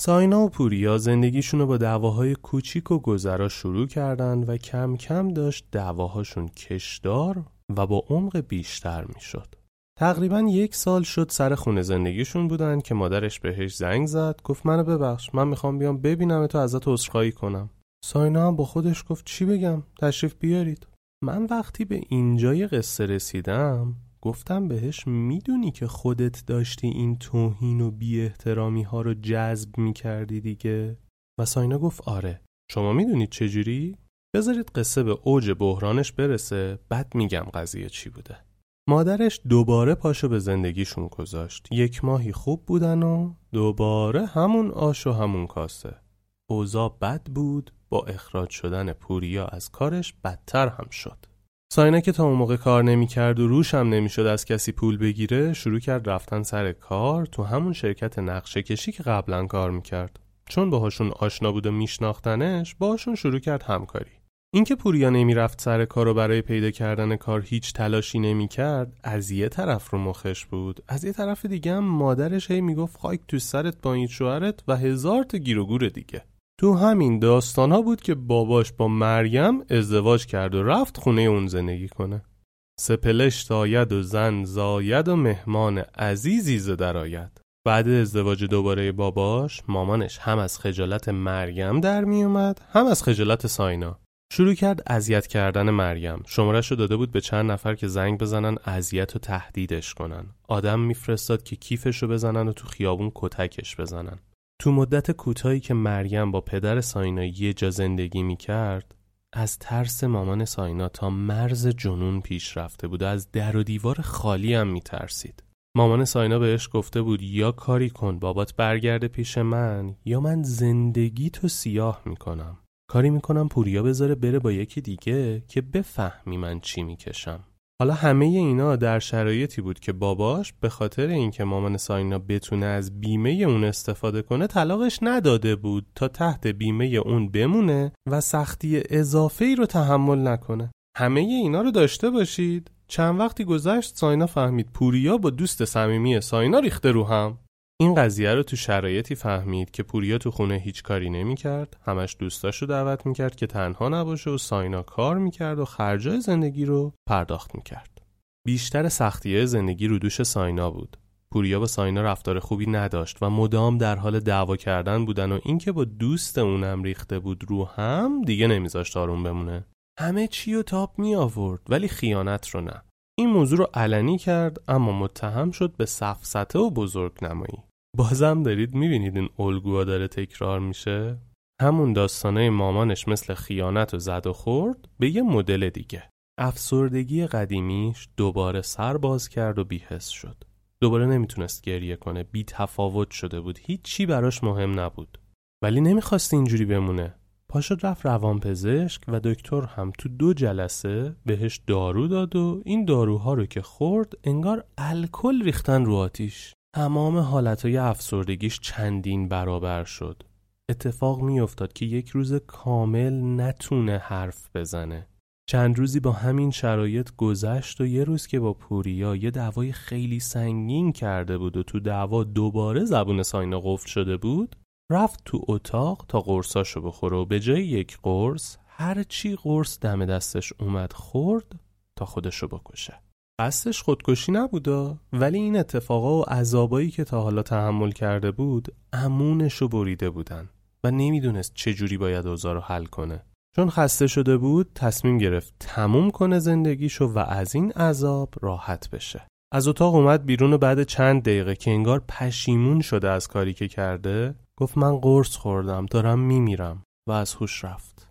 ساینا و پوریا زندگیشون رو با دعواهای کوچیک و گذرا شروع کردن و کم کم داشت دعواهاشون کشدار و با عمق بیشتر می‌شد. تقریبا یک سال شد سر خونه زندگیشون بودن که مادرش بهش زنگ زد گفت منو ببخش من می‌خوام بیام ببینم تو ازت عذرخواهی کنم. ساینا هم با خودش گفت چی بگم؟ تشریف بیارید. من وقتی به اینجای قصه رسیدم گفتم بهش می‌دونی که خودت داشتی این توهین و بی احترامی ها رو جذب می‌کردی دیگه؟ و ساینا گفت آره. شما می‌دونید چجوری؟ بذارید قصه به اوج بحرانش برسه بعد میگم قضیه چی بوده. مادرش دوباره پاشو به زندگیشون گذاشت. یک ماهی خوب بودن و دوباره همون آش و همون کاسه. اوضاع بد بود با اخراج شدن پوریا از کارش بدتر هم شد. ساینا که تا اون موقع کار نمی‌کرد و روش هم نمی‌شد از کسی پول بگیره شروع کرد رفتن سر کار تو همون شرکت نقشه کشی که قبلا کار می‌کرد. چون باهاشون آشنا بود و میشناختنش باهاشون شروع کرد همکاری. اینکه پوریا نمی‌رفت سر کار و برای پیدا کردن کار هیچ تلاشی نمی‌کرد از یه طرف رو مخش بود. از یه طرف دیگه هم مادرش هی می‌گفت خاک تو سرت با این شوهرت و هزار تا گیر و گور دیگه. تو همین داستان ها بود که باباش با مریم ازدواج کرد و رفت خونه اون زندگی کنه. سپلش تاید و زن زاید و مهمان عزیزی درآید بعد ازدواج دوباره باباش مامانش هم از خجالت مریم در می اومد هم از خجالت ساینا. شروع کرد اذیت کردن مریم. شمارش رو داده بود به چند نفر که زنگ بزنن اذیت و تهدیدش کنن. آدم میفرستاد که کیفش رو بزنن و تو خیابون کتکش بزنن. تو مدت کوتاهی که مریم با پدر ساینا یه جا زندگی می کرد از ترس مامان ساینا تا مرز جنون پیش رفته بود و از در و دیوار خالی هم می ترسید. مامان ساینا بهش گفته بود یا کاری کن بابات برگرده پیش من یا من زندگی تو سیاه می‌کنم. کاری می‌کنم پوریا بذاره بره با یکی دیگه که بفهمی من چی می‌کشم. حالا همه اینا در شرایطی بود که باباش به خاطر اینکه مامان ساینا بتونه از بیمه اون استفاده کنه طلاقش نداده بود تا تحت بیمه اون بمونه و سختی اضافه ای رو تحمل نکنه. همه اینا رو داشته باشید. چند وقتی گذشت ساینا فهمید پوریا با دوست صمیمی ساینا ریخته رو هم. این قضیه رو تو شرایطی فهمید که پوریا تو خونه هیچ کاری نمی‌کرد همش دوستاشو دعوت می‌کرد که تنها نباشه و ساینا کار می‌کرد و خرجای زندگی رو پرداخت می‌کرد. بیشتر سختیه زندگی رو دوش ساینا بود. پوریا با ساینا رفتار خوبی نداشت و مدام در حال دعوا کردن بودن و اینکه با دوست اونم ریخته بود رو هم دیگه نمیذاشت آروم بمونه. همه چی رو تاپ می آورد ولی خیانت رو نه. این موضوع رو علنی کرد اما متهم شد به سفسته و بزرگ نمایی بازم دارید می‌بینید این الگوها داره تکرار میشه؟ همون داستانه مامانش مثل خیانت و زد و خورد به یه مدل دیگه. افسردگی قدیمیش دوباره سر باز کرد و بیحس شد. دوباره نمی‌تونست گریه کنه. بی تفاوت شده بود. هیچی براش مهم نبود. ولی نمی‌خواست اینجوری بمونه. پاشد رفت روانپزشک و دکتر هم تو دو جلسه بهش دارو داد و این داروها رو که خورد انگار الکل ریختن رو آتیش. تمام حالتهای افسردگیش چندین برابر شد. اتفاق میافتاد که یک روز کامل نتونه حرف بزنه. چند روزی با همین شرایط گذشت و یه روز که با پوریا یه دعوای خیلی سنگین کرده بود و تو دعوا دوباره زبون ساینا قفل شده بود رفت تو اتاق تا قرصاشو بخوره و به جای یک قرص هر چی قرص دم دستش اومد خورد تا خودشو بکشه. قصدش خودکشی نبودا ولی این اتفاقا و عذابایی که تا حالا تحمل کرده بود امونشو بریده بودن و نمی‌دونست چجوری باید اوضاع رو حل کنه. چون خسته شده بود تصمیم گرفت تموم کنه زندگیشو و از این عذاب راحت بشه. از اتاق اومد بیرون و بعد چند دقیقه که انگار پشیمون شده از کاری که کرده گفت من قرص خوردم دارم میمیرم و از هوش رفت.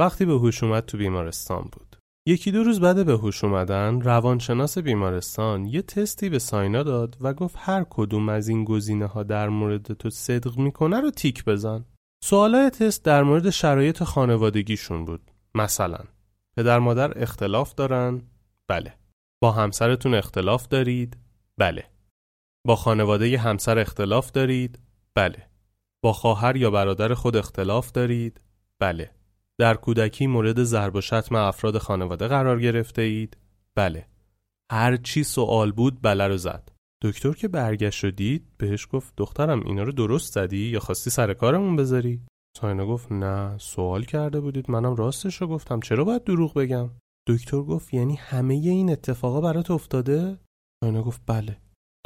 وقتی به هوش اومد تو بیمارستان بود. یکی دو روز بعد به هوش اومدن روانشناس بیمارستان یه تستی به ساینا داد و گفت هر کدوم از این گزینه ها در مورد تو صدق می‌کنه رو تیک بزن. سوالای تست در مورد شرایط خانوادگیشون بود. مثلا پدر مادر اختلاف دارن؟ بله. با همسرتون اختلاف دارید؟ بله. با خانواده همسر اختلاف دارید؟ بله. با خواهر یا برادر خود اختلاف دارید؟ بله. در کودکی مورد ضرب و شتم افراد خانواده قرار گرفته اید؟ بله. هر چی سوال بود بله رو زد. دکتر که برگشت دید بهش گفت دخترم اینا رو درست زدی یا خواستی سر کارمون بذاری؟ ساینا گفت نه سوال کرده بودید منم راستش رو گفتم چرا باید دروغ بگم؟ دکتر گفت یعنی همه این اتفاقا برات افتاده؟ ساینا گفت بله.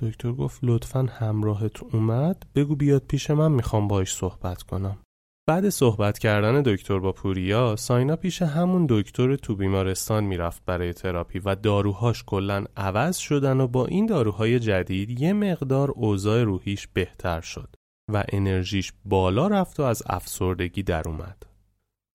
دکتر گفت لطفا همراهت اومد بگو بیاد پیش من می‌خوام باش صحبت کنم. بعد صحبت کردن دکتر با پوریا ساینا پیش همون دکتر تو بیمارستان می‌رفت برای تراپی و داروهاش کلا عوض شدن و با این داروهای جدید یه مقدار اوضاع روحیش بهتر شد و انرژیش بالا رفت و از افسردگی در اومد.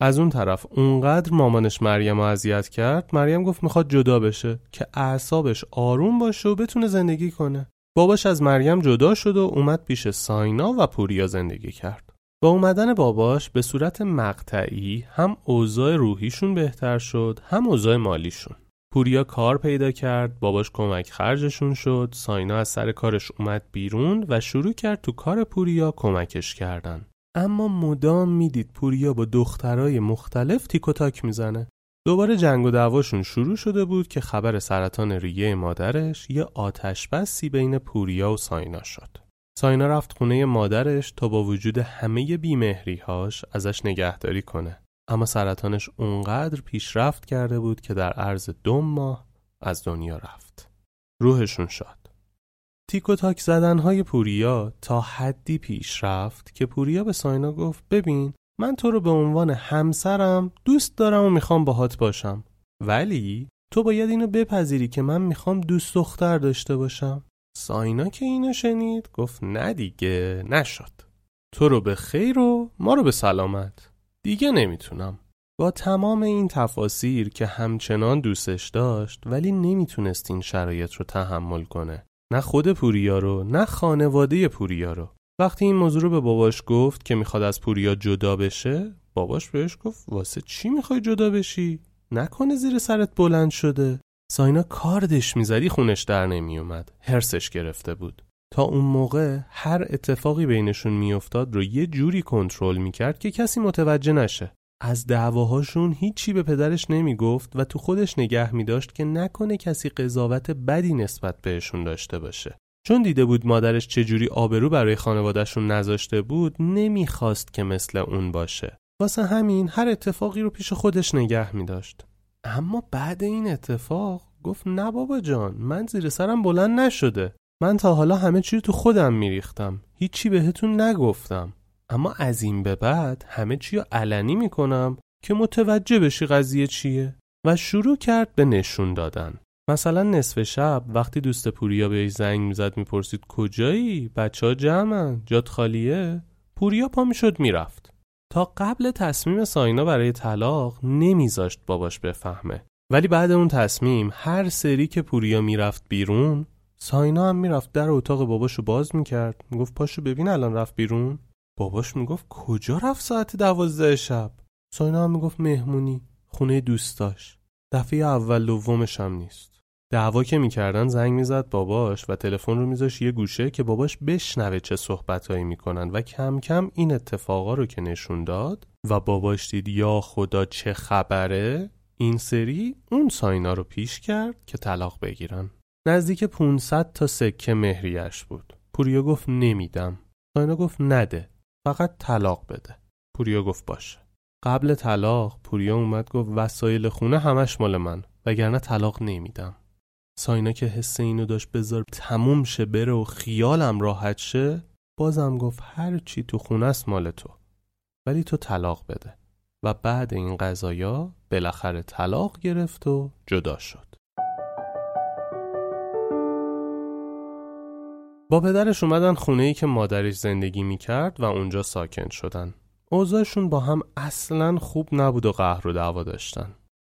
از اون طرف اونقدر مامانش مریم اذیت کرد مریم گفت می‌خواد جدا بشه که اعصابش آروم باشه و بتونه زندگی کنه. باباش از مریم جدا شد و اومد پیش ساینا و پوریا زندگی کرد. با اومدن باباش به صورت مقطعی هم اوضاع روحیشون بهتر شد هم اوضاع مالیشون. پوریا کار پیدا کرد باباش کمک خرجشون شد ساینا از سر کارش اومد بیرون و شروع کرد تو کار پوریا کمکش کردن. اما مدام می‌دید پوریا با دخترای مختلف تیک و تاک می‌زنه. دوباره جنگ و دعواشون شروع شده بود که خبر سرطان ریه مادرش یه آتش بسی بین پوریا و ساینا شد. ساینا رفت خونه مادرش تا با وجود همه بیمهریهاش ازش نگهداری کنه. اما سرطانش اونقدر پیشرفت کرده بود که در عرض دو ماه از دنیا رفت. روحشون شد. تیک و تاک زدنهای پوریا تا حدی پیش رفت که پوریا به ساینا گفت ببین من تو رو به عنوان همسرم دوست دارم و می‌خوام باهات باشم ولی تو باید اینو بپذیری که من می‌خوام دوست دختر داشته باشم ساینا که اینو شنید گفت نه دیگه نشد. تو رو به خیر و ما رو به سلامت. دیگه نمی‌تونم. با تمام این تفاسیر که همچنان دوستش داشت ولی نمی‌تونست این شرایط رو تحمل کنه. نه خود پوریا رو نه خانواده پوریا رو. وقتی این موضوع رو به باباش گفت که می‌خواد از پوریا جدا بشه باباش بهش گفت واسه چی می‌خوای جدا بشی؟ نکنه زیر سرت بلند شده. ساینا کاردش می‌زدی خونش در نمیومد هرسش گرفته بود. تا اون موقع هر اتفاقی بینشون میافتاد رو یه جوری کنترل می‌کرد که کسی متوجه نشه. از دعواهاشون هیچی به پدرش نمی‌گفت و تو خودش نگه میداشت که نکنه کسی قضاوت بدی نسبت بهشون داشته باشه. چون دیده بود مادرش چجوری آبرو برای خانوادهشون نذاشته بود نمی‌خواست که مثل اون باشه. واسه همین هر اتفاقی رو پیش خودش نگه میداشت. اما بعد این اتفاق گفت نه بابا جان من زیر سرم بلند نشده. من تا حالا همه چی رو تو خودم میریختم. هیچی بهتون نگفتم. اما از این به بعد همه چی رو علنی می‌کنم که متوجه بشی قضیه چیه. و شروع کرد به نشون دادن. مثلا نصف شب وقتی دوست پوریا بهش زنگ می‌زد می‌پرسید کجایی؟ بچه ها جمعن؟ جات خالیه؟ پوریا پا می‌شد می‌رفت. تا قبل تصمیم ساینا برای طلاق نمیذاشت باباش بفهمه. ولی بعد اون تصمیم هر سری که پوریا می‌رفت بیرون ساینا هم می‌رفت در اتاق باباشو باز می‌کرد. می‌گفت پاشو ببین الان رفت بیرون. باباش می‌گفت کجا رفت ساعت دوازده شب؟ ساینا هم می‌گفت مهمونی خونه دوستاش. دفعه اول دومش هم نیست. دعوا که می‌کردن زنگ می‌زد باباش و تلفن رو میذاش یه گوشه که باباش بشنوه چه صحبتهایی می‌کنن و کم کم این اتفاقا رو که نشون داد و باباش دید یا خدا چه خبره این سری اون ساینا رو پیش کرد که طلاق بگیرن. نزدیک 500 تا سکه مهریش بود. پوریا گفت نمیدم. ساینا گفت نده. فقط طلاق بده. پوریا گفت باشه. قبل طلاق پوریا اومد گفت وسایل خونه همش مال من وگرنه طلاق نمیدم. ساینا که حس اینو داشت بذار تموم شه بره و خیالم راحت شه بازم گفت هر چی تو خونه است مال تو. ولی تو طلاق بده. و بعد این قضایا بالاخره طلاق گرفت و جدا شد. با پدرش اومدن خونه ای که مادرش زندگی می‌کرد و اونجا ساکن شدن. اوضاعشون با هم اصلا خوب نبود و قهر و دعوا داشتن.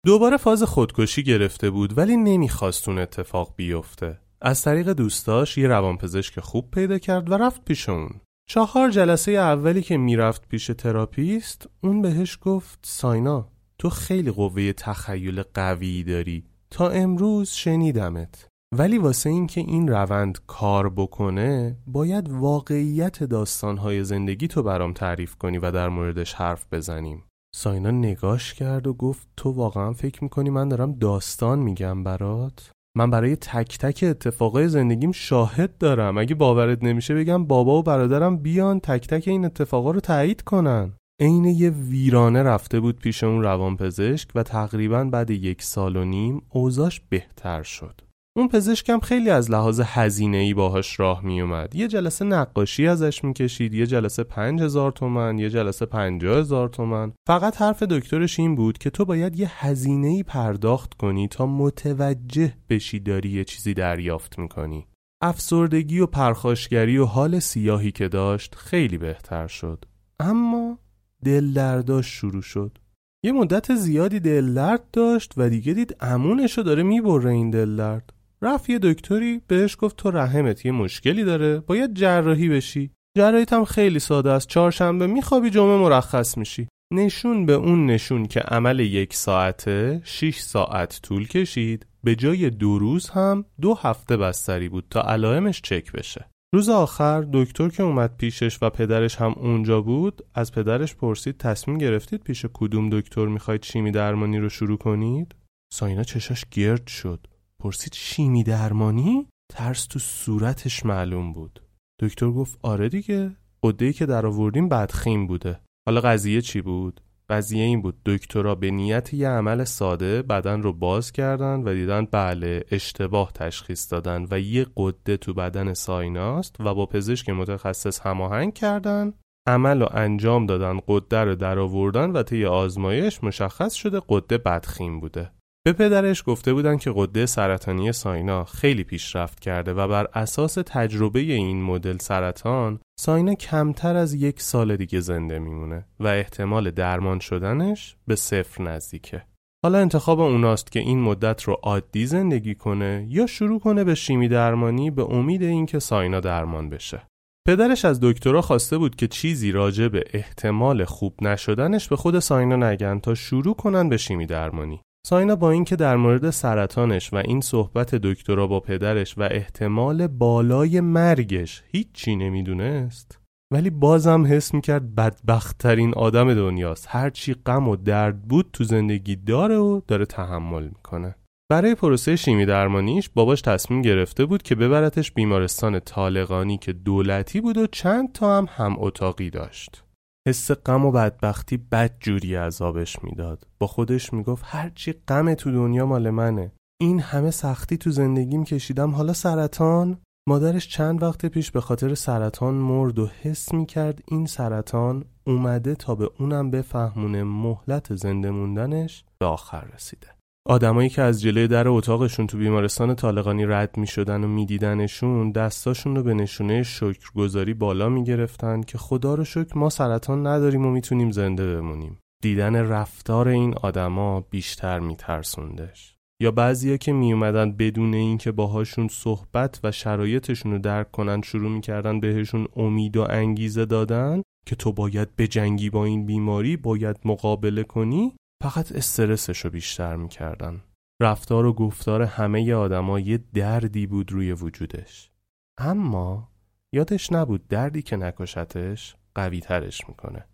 دوباره فاز خودکشی گرفته بود ولی نمی‌خواست اون اتفاق بیفته. از طریق دوستاش یه روانپزشک خوب پیدا کرد و رفت پیش اون. چهار جلسه اولی که می‌رفت پیش تراپیست اون بهش گفت ساینا تو خیلی قوه تخیل قوی داری. تا امروز شنیدمت. ولی واسه اینکه این روند کار بکنه باید واقعیت داستانهای زندگی تو برام تعریف کنی و در موردش حرف بزنیم. ساینا نگاش کرد و گفت تو واقعا فکر می‌کنی من دارم داستان میگم برات؟ من برای تک تک اتفاقای زندگیم شاهد دارم. اگه باورت نمیشه بگم بابا و برادرم بیان تک تک این اتفاقا رو تایید کنن. عین یه ویرانه رفته بود پیش اون روانپزشک و تقریبا بعد یک سال و نیم اوضاش بهتر شد. اون پزشکم خیلی از لحاظ هزینه ای باهاش راه می اومد. یه جلسه نقاشی ازش می‌کشید، یه جلسه پنج هزار تومن، یه جلسه پنجاه هزار تومن. فقط حرف دکترش این بود که تو باید یه هزینه ای پرداخت کنی تا متوجه بشی داری یه چیزی دریافت می‌کنی. افسردگی و پرخاشگری و حال سیاهی که داشت خیلی بهتر شد. اما دل درداش شروع شد. یه مدت زیادی دل درد داشت و دیگه دید امونشو داره می‌بره این دل درد. رفت یه دکتری بهش گفت تو رحمت یه مشکلی داره باید جراحی بشی. جراحیت هم خیلی ساده است. چهارشنبه میخوابی جمعه مرخص میشی. نشون به اون نشون که عمل یک ساعته 6 ساعت طول کشید به جای دو روز هم دو هفته بستری بود تا علائمش چک بشه. روز آخر دکتر که اومد پیشش و پدرش هم اونجا بود از پدرش پرسید تصمیم گرفتید پیش کدوم دکتر می‌خواید شیمی درمانی رو شروع کنید؟ ساینا چشاش گرد شد. پرسید شیمی درمانی؟ ترس تو صورتش معلوم بود دکتر گفت آره دیگه قده که در آوردیم بدخیم بوده حالا قضیه چی بود؟ قضیه این بود دکترا به نیت یه عمل ساده بدن رو باز کردن و دیدن بله اشتباه تشخیص دادن و یه قده تو بدن سایناست و با پزشک متخصص هماهنگ کردن عمل رو انجام دادن قده رو در آوردن و طی آزمایش مشخص شده قده بدخیم بوده به پدرش گفته بودن که قده سرطانی ساینا خیلی پیشرفت کرده و بر اساس تجربه این مدل سرطان ساینا کمتر از یک سال دیگه زنده میمونه و احتمال درمان شدنش به صفر نزدیکه. حالا انتخاب اوناست که این مدت رو عادی زندگی کنه یا شروع کنه به شیمی درمانی به امید اینکه ساینا درمان بشه. پدرش از دکترها خواسته بود که چیزی راجع به احتمال خوب نشدنش به خود ساینا نگن تا شروع کنن به شیمی درمانی. ساینا با اینکه در مورد سرطانش و این صحبت دکترا با پدرش و احتمال بالای مرگش هیچی نمی‌دونست ولی بازم حس می‌کرد بدبختترین آدم دنیاست. هرچی غم و درد بود تو زندگی داره و داره تحمل می‌کنه. برای پروسه شیمی درمانیش باباش تصمیم گرفته بود که ببرتش بیمارستان طالقانی که دولتی بود و چند تا هم هم اتاقی داشت. حس غم و بدبختی بد جوری عذابش می‌داد. با خودش می‌گفت هرچی غم تو دنیا مال منه. این همه سختی تو زندگیم کشیدم. حالا سرطان؟ مادرش چند وقت پیش به خاطر سرطان مرد و حس می‌کرد. این سرطان اومده تا به اونم بفهمونه مهلت زنده موندنش به آخر رسیده. آدمایی که از جلوی در اتاقشون تو بیمارستان طالقانی رد می شدن و میدیدنشون دستاشون رو به نشونه شکرگزاری بالا می گرفتن که خدا رو شکر ما سرطان نداریم و می‌تونیم زنده بمونیم. دیدن رفتار این آدما بیشتر میترسوندش. یا بعضیا که می اومدن بدون اینکه باهاشون صحبت و شرایطشون رو درک کنن شروع می‌کردن بهشون امید و انگیزه دادن که تو باید بجنگی با این بیماری باید مقابله کنی فقط استرسش رو بیشتر می‌کردن. رفتار و گفتار همه آدما یه دردی بود روی وجودش. اما یادش نبود دردی که نکشتش قوی ترش می‌کنه.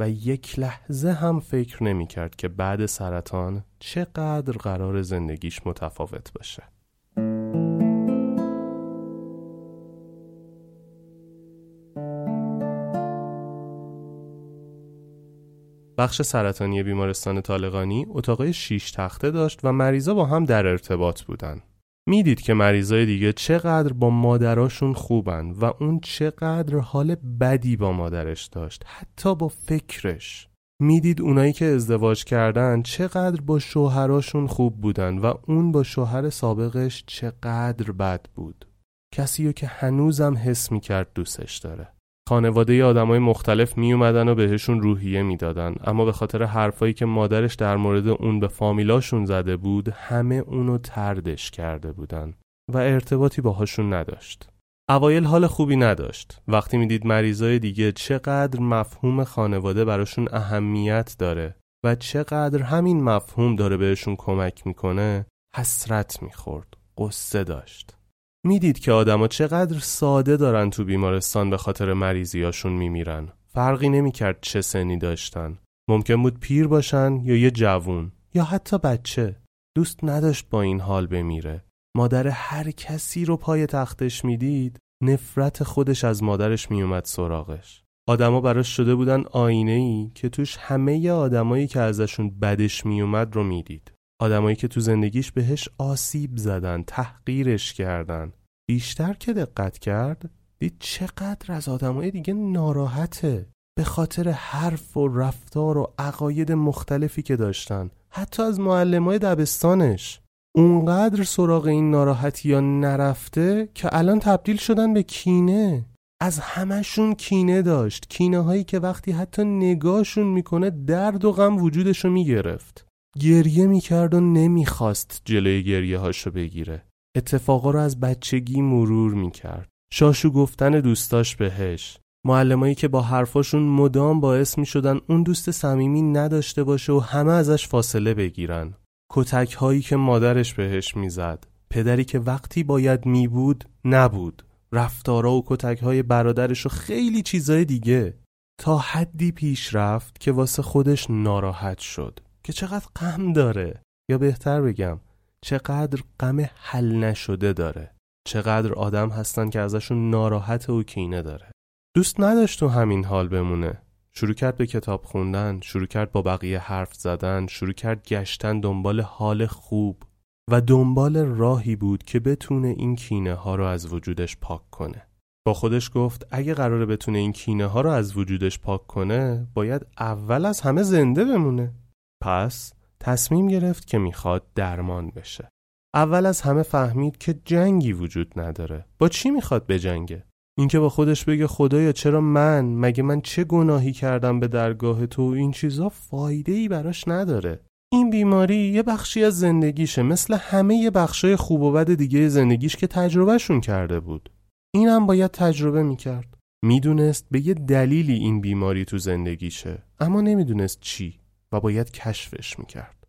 و یک لحظه هم فکر نمی‌کرد که بعد سرطان چقدر قرار زندگیش متفاوت باشه. بخش سرطانی بیمارستان طالقانی اتاقای شیش تخته داشت و مریضا با هم در ارتباط بودن. می‌دید که مریضای دیگه چقدر با مادراشون خوبن و اون چقدر حال بدی با مادرش داشت حتی با فکرش. می‌دید اونایی که ازدواج کردن چقدر با شوهراشون خوب بودن و اون با شوهر سابقش چقدر بد بود. کسی که هنوزم حس می‌کرد دوستش داره. خانواده آدمای مختلف می اومدن و بهشون روحیه می‌دادن. اما به خاطر حرفایی که مادرش در مورد اون به فامیلاشون زده بود همه اونو تردش کرده بودن و ارتباطی باهاشون نداشت. اوایل حال خوبی نداشت. وقتی می‌دید مریضای دیگه چقدر مفهوم خانواده براشون اهمیت داره و چقدر همین مفهوم داره بهشون کمک می‌کنه حسرت می‌خورد قصه داشت. می‌دید که آدما چقدر ساده دارن تو بیمارستان به خاطر مریضیاشون میمیرن. فرقی نمی‌کرد چه سنی داشتن. ممکن بود پیر باشن یا یه جوون یا حتی بچه دوست نداشت با این حال بمیره مادر هر کسی رو پای تختش می‌دید نفرت خودش از مادرش میومد سراغش آدما براش شده بودن آینه ای که توش همه آدمایی که ازشون بدش میومد رو می‌دید آدمایی که تو زندگیش بهش آسیب زدن تحقیرش کردن. بیشتر که دقت کرد دید چقدر از آدمای دیگه ناراحته. به خاطر حرف و رفتار و عقاید مختلفی که داشتن. حتی از معلمای دبستانش. اونقدر سراغ این ناراحتی یا نرفته که الان تبدیل شدن به کینه. از همشون کینه داشت. کینه هایی که وقتی حتی نگاهشون می‌کنه درد و غم وجودشو می‌گرفت. گریه می‌کرد و نمی‌خواست جلوی گریه هاشو بگیره. اتفاقا رو از بچگی مرور می‌کرد. شاشو گفتن دوستاش بهش. معلمایی که با حرفاشون مدام باعث می‌شدن اون دوست صمیمی نداشته باشه و همه ازش فاصله بگیرن. کتک هایی که مادرش بهش می‌زد. پدری که وقتی باید میبود نبود. رفتارا و کتک های برادرش و خیلی چیزای دیگه. تا حدی پیش رفت که واسه خودش ناراحت شد. که چقدر غم داره. یا بهتر بگم چقدر غم حل نشده داره. چقدر آدم هستن که ازشون ناراحت و کینه داره. دوست نداشت تو همین حال بمونه. شروع کرد به کتاب خوندن شروع کرد با بقیه حرف زدن شروع کرد گشتن دنبال حال خوب. و دنبال راهی بود که بتونه این کینه ها رو از وجودش پاک کنه. با خودش گفت اگه قراره بتونه این کینه ها رو از وجودش پاک کنه باید اول از همه زنده بمونه. پس تصمیم گرفت که می‌خواد درمان بشه. اول از همه فهمید که جنگی وجود نداره. با چی می‌خواد بجنگه اینکه با خودش بگه خدایا چرا من؟ مگه من چه گناهی کردم به درگاه تو؟ این چیزا فایده ای براش نداره. این بیماری یه بخشی از زندگیشه مثل همه یه بخشای خوب و بد دیگه زندگیش که تجربهشون کرده بود. اینم باید تجربه می‌کرد. می‌دونست به یه دلیلی این بیماری تو زندگیشه اما نمی‌دونست چی. و باید کشفش می‌کرد.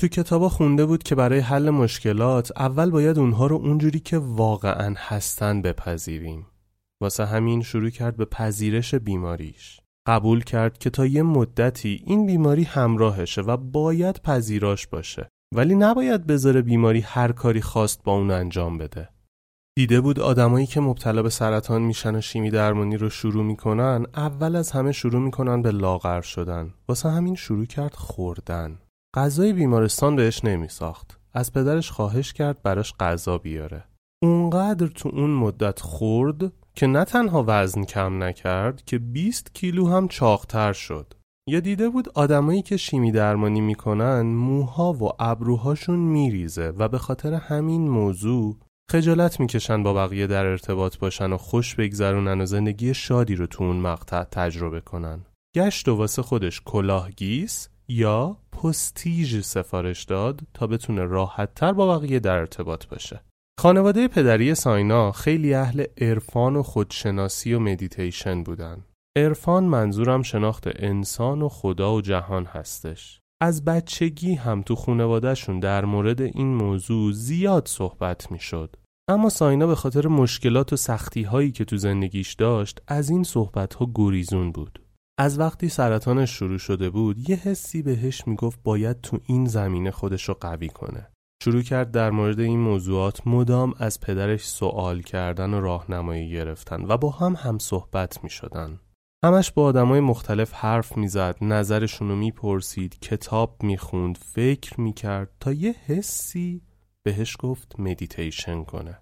تو کتابا خونده بود که برای حل مشکلات اول باید اونها رو اونجوری که واقعا هستن بپذیریم. واسه همین شروع کرد به پذیرش بیماریش. قبول کرد که تا یه مدتی این بیماری همراهشه و باید پذیراش باشه. ولی نباید بذاره بیماری هر کاری خواست با اون انجام بده. دیده بود آدمایی که مبتلا به سرطان میشن و شیمی درمانی رو شروع می‌کنن اول از همه شروع می‌کنن به لاغر شدن. واسه همین شروع کرد خوردن. غذای بیمارستان بهش نمیساخت. از پدرش خواهش کرد براش غذا بیاره. اونقدر تو اون مدت خورد که نه تنها وزن کم نکرد که 20 کیلو هم چاقتر شد. یا دیده بود آدمایی که شیمی درمانی می‌کنن موها و ابروهاشون میریزه و به خاطر همین موضوع خجالت می‌کشن با بقیه در ارتباط باشن و خوش بگذرونن و زندگی شادی رو تو اون مقطع تجربه کنن گشت و واسه خودش کلاهگیس یا پستیژ سفارش داد تا بتونه راحت تر با بقیه در ارتباط باشه خانواده پدری ساینا خیلی اهل عرفان و خودشناسی و مدیتیشن بودن. عرفان منظورم شناخت انسان و خدا و جهان هستش. از بچگی هم تو خانوادهشون در مورد این موضوع زیاد صحبت می شد. اما ساینا به خاطر مشکلات و سختی هایی که تو زندگیش داشت از این صحبت ها گریزون بود. از وقتی سرطانش شروع شده بود یه حسی بهش می‌گفت باید تو این زمینه خودش رو قوی کنه. شروع کرد در مورد این موضوعات مدام از پدرش سوال کردن و راهنمایی گرفتن و با هم هم صحبت می شدن. همش با آدمای مختلف حرف می‌زد، نظرشون رو می‌پرسید، کتاب می‌خوند، فکر می‌کرد تا یه حسی بهش گفت مدیتیشن کنه.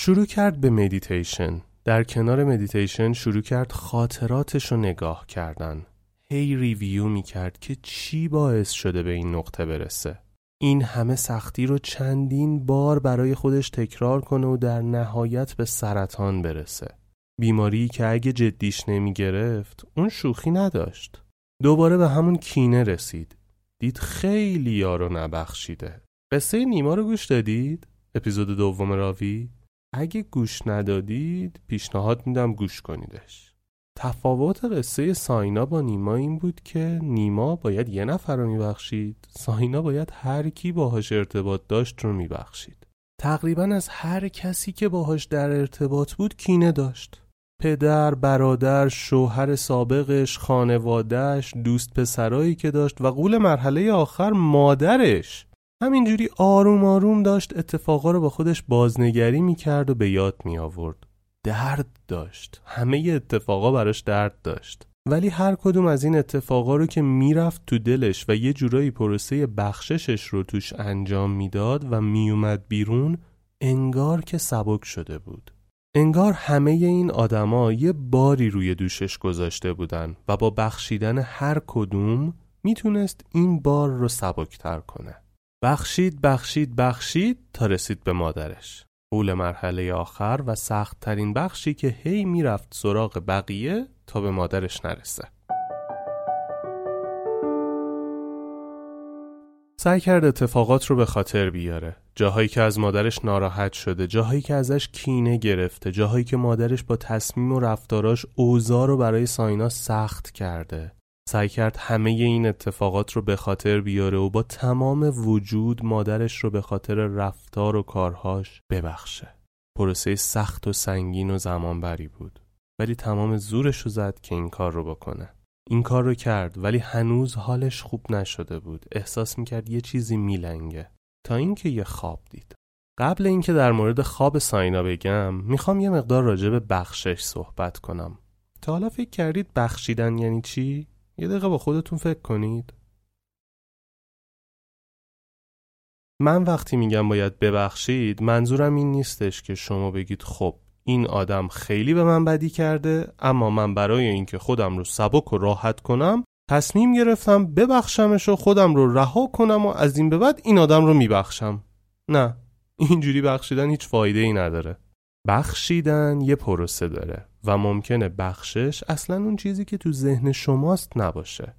شروع کرد به مدیتیشن. در کنار مدیتیشن شروع کرد خاطراتش رو نگاه کردن. هی review می‌کرد که چی باعث شده به این نقطه برسه. این همه سختی رو چندین بار برای خودش تکرار کنه و در نهایت به سرطان برسه. بیماری که اگه جدیش نمی گرفت اون شوخی نداشت. دوباره به همون کینه رسید. دید خیلی یارو نبخشیده. قصه نیما رو گوش دادید؟ اپیزود دوم راوی؟ اگه گوش ندادید پیشنهاد میدم گوش کنیدش. تفاوت قصه ساینا با نیما این بود که نیما باید یه نفر رو میبخشید ساینا باید هر کی باهاش ارتباط داشت رو میبخشید تقریبا از هر کسی که باهاش در ارتباط بود کینه داشت پدر، برادر، شوهر سابقش، خانوادهش، دوست پسرایی که داشت و قول مرحله آخر مادرش همینجوری آروم آروم داشت اتفاقا رو با خودش بازنگری می‌کرد و به یاد می آورد. درد داشت. همه اتفاقا براش درد داشت. ولی هر کدوم از این اتفاقا رو که می‌رفت تو دلش و یه جورایی پروسه بخششش رو توش انجام می‌داد و میومد بیرون انگار که سبک شده بود. انگار همه این آدما یه باری روی دوشش گذاشته بودن و با بخشیدن هر کدوم می‌تونست این بار رو سبکتر کنه. بخشید بخشید بخشید تا رسید به مادرش. قول مرحله آخر و سخت ترین بخشی که هی می‌رفت سراغ بقیه تا به مادرش نرسه. سعی کرد اتفاقات رو به خاطر بیاره. جاهایی که از مادرش ناراحت شده جاهایی که ازش کینه گرفته جاهایی که مادرش با تصمیم و رفتاراش اوضاع رو برای ساینا سخت کرده. سعی کرد همه این اتفاقات رو به خاطر بیاره و با تمام وجود مادرش رو به خاطر رفتار و کارهاش ببخشه. پروسه سخت و سنگین و زمان بری بود. ولی تمام زورش رو زد که این کار رو بکنه. این کار رو کرد ولی هنوز حالش خوب نشده بود. احساس می‌کرد یه چیزی میلنگه. تا اینکه یه خواب دید. قبل اینکه در مورد خواب ساینا بگم می‌خوام یه مقدار راجع به بخشش صحبت کنم. تا حالا فکر کردید بخشیدن یعنی چی؟ یه دقیقه با خودتون فکر کنید. من وقتی میگم باید ببخشید منظورم این نیستش که شما بگید خب این آدم خیلی به من بدی کرده اما من برای اینکه خودم رو سبک و راحت کنم تصمیم گرفتم ببخشمش و خودم رو رها کنم و از این به بعد این آدم رو میبخشم. نه اینجوری بخشیدن هیچ فایده ای نداره. بخشیدن یه پروسه داره و ممکنه بخشش اصلا اون چیزی که تو ذهن شماست نباشه.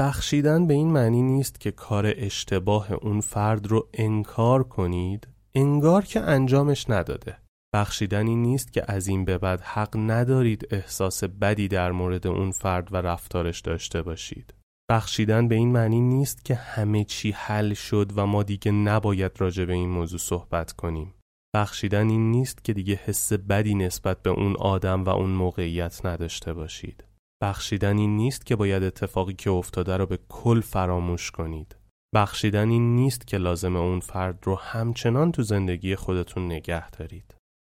بخشیدن به این معنی نیست که کار اشتباه اون فرد رو انکار کنید انگار که انجامش نداده. بخشیدنی نیست که از این به بعد حق ندارید احساس بدی در مورد اون فرد و رفتارش داشته باشید. بخشیدن به این معنی نیست که همه چی حل شد و ما دیگه نباید راجع به این موضوع صحبت کنیم. بخشیدن این نیست که دیگه حس بدی نسبت به اون آدم و اون موقعیت نداشته باشید. بخشیدن این نیست که باید اتفاقی که افتاده رو به کل فراموش کنید. بخشیدن این نیست که لازم اون فرد رو همچنان تو زندگی خودتون نگه دارید.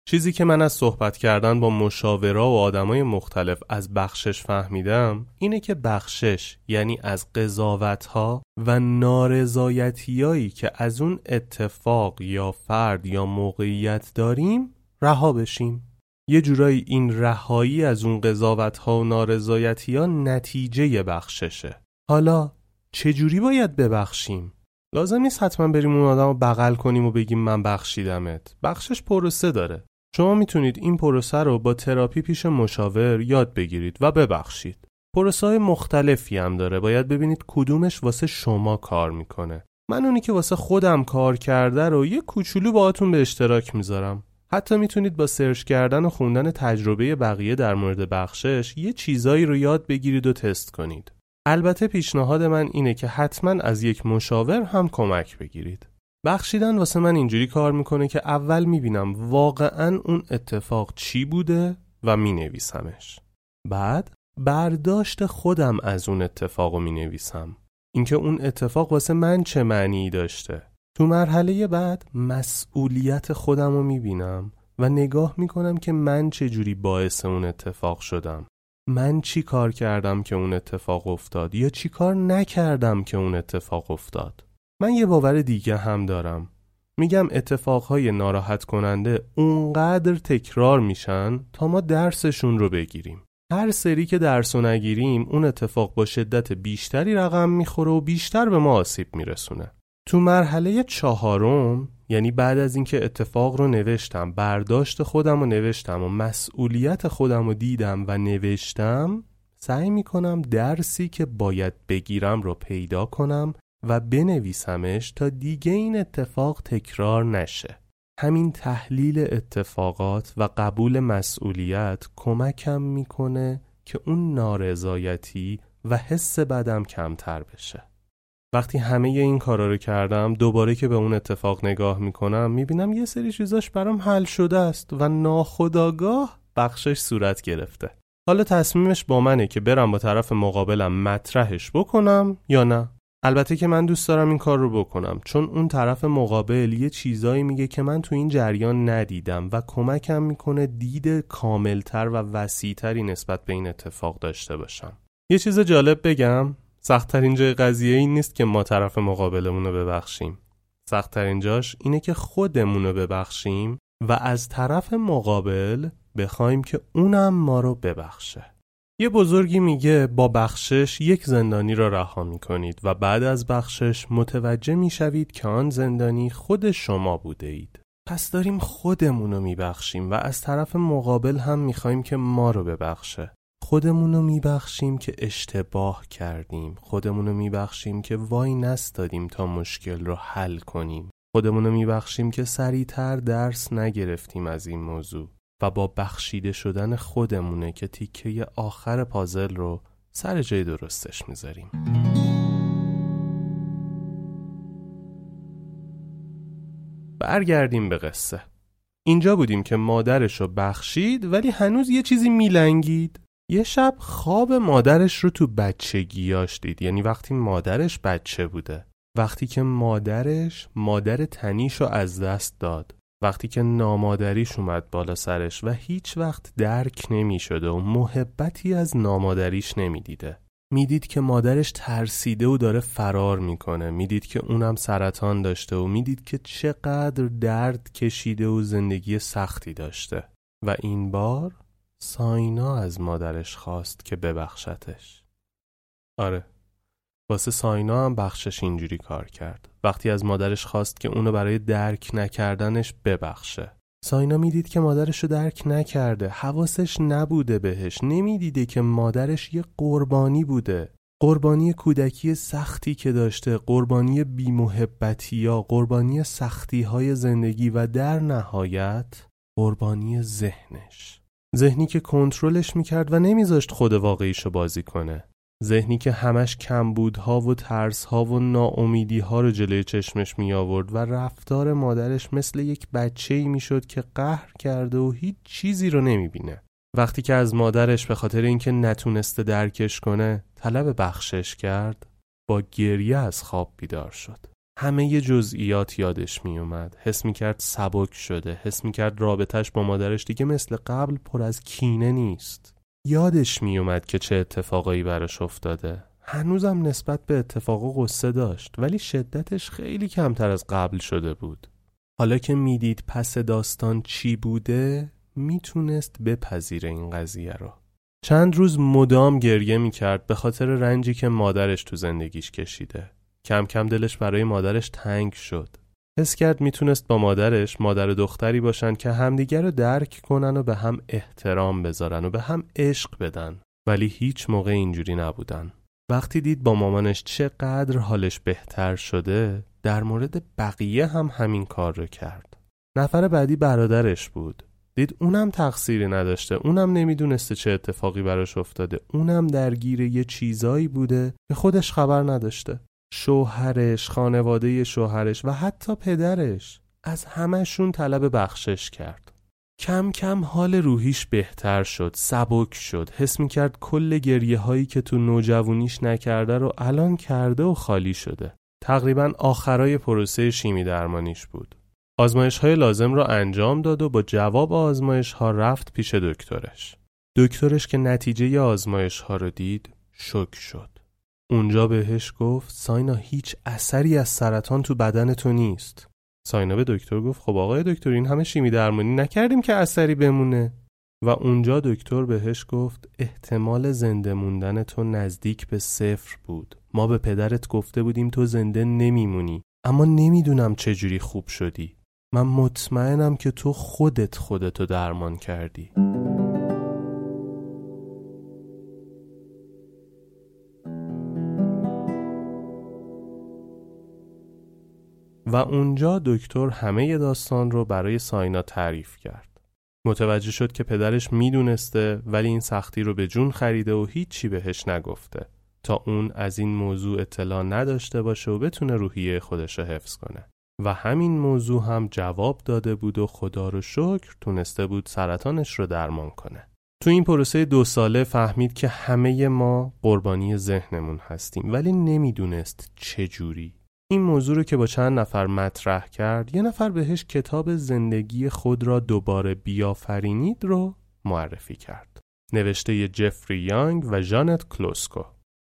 چیزی که من از صحبت کردن با مشاورا و آدمای مختلف از بخشش فهمیدم اینه که بخشش یعنی از قضاوتها و نارضایتیایی که از اون اتفاق یا فرد یا موقعیت داریم رها بشیم. یه جورایی این رهایی از اون قضاوتها و نارضایتی ها نتیجه بخششه. حالا چجوری باید ببخشیم؟ لازم نیست حتما بریم اون آدم رو بغل کنیم و بگیم من بخشیدمت. بخشش پروسه داره. شما می‌تونید این پروسه رو با تراپی پیش مشاور یاد بگیرید و ببخشید. پروسه های مختلفی هم داره باید ببینید کدومش واسه شما کار می‌کنه. من اونی که واسه خودم کار کرده رو یه کوچولو باهاتون به اشتراک می‌ذارم. حتی می‌تونید با سرچ کردن و خوندن تجربه بقیه در مورد بخشش یه چیزایی رو یاد بگیرید و تست کنید. البته پیشنهاد من اینه که حتما از یک مشاور هم کمک بگیرید. بخشیدن واسه من اینجوری کار می‌کنه که اول می‌بینم واقعا اون اتفاق چی بوده و مینویسمش. بعد برداشت خودم از اون اتفاق رو می‌نویسم. اینکه اون اتفاق واسه من چه معنی داشته. تو مرحله بعد مسئولیت خودم رو می‌بینم و نگاه می‌کنم که من چه جوری باعث اون اتفاق شدم. من چی کار کردم که اون اتفاق افتاد یا چی کار نکردم که اون اتفاق افتاد. من یه باور دیگه هم دارم. میگم اتفاقهای ناراحت کننده اونقدر تکرار میشن تا ما درسشون رو بگیریم. هر سری که درس رو نگیریم اون اتفاق با شدت بیشتری رقم می‌خوره و بیشتر به ما آسیب میرسونه. تو مرحله چهارم یعنی بعد از اینکه اتفاق رو نوشتم برداشت خودم رو نوشتم و مسئولیت خودم رو دیدم و نوشتم سعی می‌کنم درسی که باید بگیرم رو پیدا کنم و بنویسمش تا دیگه این اتفاق تکرار نشه. همین تحلیل اتفاقات و قبول مسئولیت کمکم می‌کنه که اون نارضایتی و حس بدم کمتر بشه. وقتی همه این کارا رو کردم دوباره که به اون اتفاق نگاه می‌کنم می‌بینم یه سری چیزاش برام حل شده است و ناخداگاه بخشش صورت گرفته. حالا تصمیمش با منه که برم با طرف مقابلم مطرحش بکنم یا نه؟ البته که من دوست دارم این کار رو بکنم چون اون طرف مقابل یه چیزایی میگه که من تو این جریان ندیدم و کمکم می‌کنه دید کاملتر و وسیعتری نسبت به این اتفاق داشته باشم. یه چیز جالب بگم سختترین جای قضیه این نیست که ما طرف مقابلمون رو ببخشیم. سختترین جاش اینه که خودمون رو ببخشیم و از طرف مقابل بخوایم که اونم ما رو ببخشه. یه بزرگی میگه با بخشش یک زندانی را رها می‌کنید و بعد از بخشش متوجه می‌شوید که آن زندانی خود شما بوده اید. پس داریم خودمون رو میبخشیم و از طرف مقابل هم می‌خوایم که ما رو ببخشه. خودمون رو میبخشیم که اشتباه کردیم. خودمون رو میبخشیم که وای نستادیم تا مشکل رو حل کنیم. خودمون رو میبخشیم که سریعتر درس نگرفتیم از این موضوع. و با بخشیده شدن خودمونه که تیکه آخر پازل رو سر جای درستش می‌ذاریم. برگردیم به قصه. اینجا بودیم که مادرش رو بخشید ولی هنوز یه چیزی میلنگید. یه شب خواب مادرش رو تو بچگیاش دید. یعنی وقتی مادرش بچه بوده. وقتی که مادرش مادر تنیش رو از دست داد. وقتی که نامادریش اومد بالا سرش و هیچ وقت درک نمی شده و محبتی از نامادریش نمی‌دیده. می‌دید که مادرش ترسیده و داره فرار می‌کنه. می‌دید که اونم سرطان داشته و می‌دید که چقدر درد کشیده و زندگی سختی داشته. و این بار ساینا از مادرش خواست که ببخشتش. آره واسه ساینا هم بخشش اینجوری کار کرد. وقتی از مادرش خواست که اونو برای درک نکردنش ببخشه. ساینا می‌دید که مادرش رو درک نکرده. حواسش نبوده بهش. نمی‌دیده که مادرش یه قربانی بوده. قربانی کودکی سختی که داشته. قربانی بیمحبتی یا قربانی سختی های زندگی و در نهایت قربانی ذهنش. ذهنی که کنترلش می‌کرد و نمیذاشت خود واقعیشو بازی کنه. ذهنی که همش کمبودها و ترسها و ناامیدیها رو جلوی چشمش می آورد و رفتار مادرش مثل یک بچه ای می شد که قهر کرده و هیچ چیزی رو نمی بینه. وقتی که از مادرش به خاطر اینکه نتونسته درکش کنه طلب بخشش کرد با گریه از خواب بیدار شد. همه ی جزئیات یادش می اومد. حس می کرد سبک شده. حس می کرد رابطش با مادرش دیگه مثل قبل پر از کینه نیست. یادش میومد که چه اتفاقایی براش افتاده. هنوزم نسبت به اتفاق قصه داشت ولی شدتش خیلی کمتر از قبل شده بود. حالا که می‌دید پس داستان چی بوده می‌تونست بپذیره این قضیه رو. چند روز مدام گریه می‌کرد به خاطر رنجی که مادرش تو زندگیش کشیده. کم کم دلش برای مادرش تنگ شد. حس کرد می‌تونست با مادرش مادر دختری باشن که همدیگر رو درک کنن و به هم احترام بذارن و به هم عشق بدن. ولی هیچ موقع اینجوری نبودن. وقتی دید با مامانش چقدر حالش بهتر شده در مورد بقیه هم همین کار رو کرد. نفر بعدی برادرش بود. دید اونم تقصیری نداشته اونم نمی‌دونسته چه اتفاقی براش افتاده اونم درگیر یه چیزایی بوده که خودش خبر نداشته. شوهرش، خانواده شوهرش و حتی پدرش از همهشون طلب بخشش کرد. کم کم حال روحیش بهتر شد، سبک شد، حس می کرد کل گریه هایی که تو نوجوانیش نکرده رو الان کرده و خالی شده. تقریبا آخرای پروسه شیمی درمانیش بود. آزمایش های لازم را انجام داد و با جواب آزمایش ها رفت پیش دکترش. دکترش که نتیجه آزمایش ها رو دید شک شد. اونجا بهش گفت ساینا هیچ اثری از سرطان تو بدن تو نیست. ساینا به دکتر گفت خب آقای دکتر این همه شیمی درمانی نکردیم که اثری بمونه. و اونجا دکتر بهش گفت احتمال زنده موندن تو نزدیک به صفر بود. ما به پدرت گفته بودیم تو زنده نمیمونی اما نمی‌دونم چجوری خوب شدی. من مطمئنم که تو خودت خودتو درمان کردی. و اونجا دکتر همه داستان رو برای ساینا تعریف کرد. متوجه شد که پدرش می‌دونسته ولی این سختی رو به جون خریده و هیچی بهش نگفته تا اون از این موضوع اطلاع نداشته باشه و بتونه روحیه خودش رو حفظ کنه. و همین موضوع هم جواب داده بود و خدا رو شکر تونسته بود سرطانش رو درمان کنه. تو این پروسه دو ساله فهمید که همه ما قربانی ذهنمون هستیم ولی نمی‌دونست چجوری. این موضوع رو که با چند نفر مطرح کرد یه نفر بهش کتاب زندگی خود را دوباره بیافرینید رو معرفی کرد. نوشته جفری یانگ و جانت کلوسکو.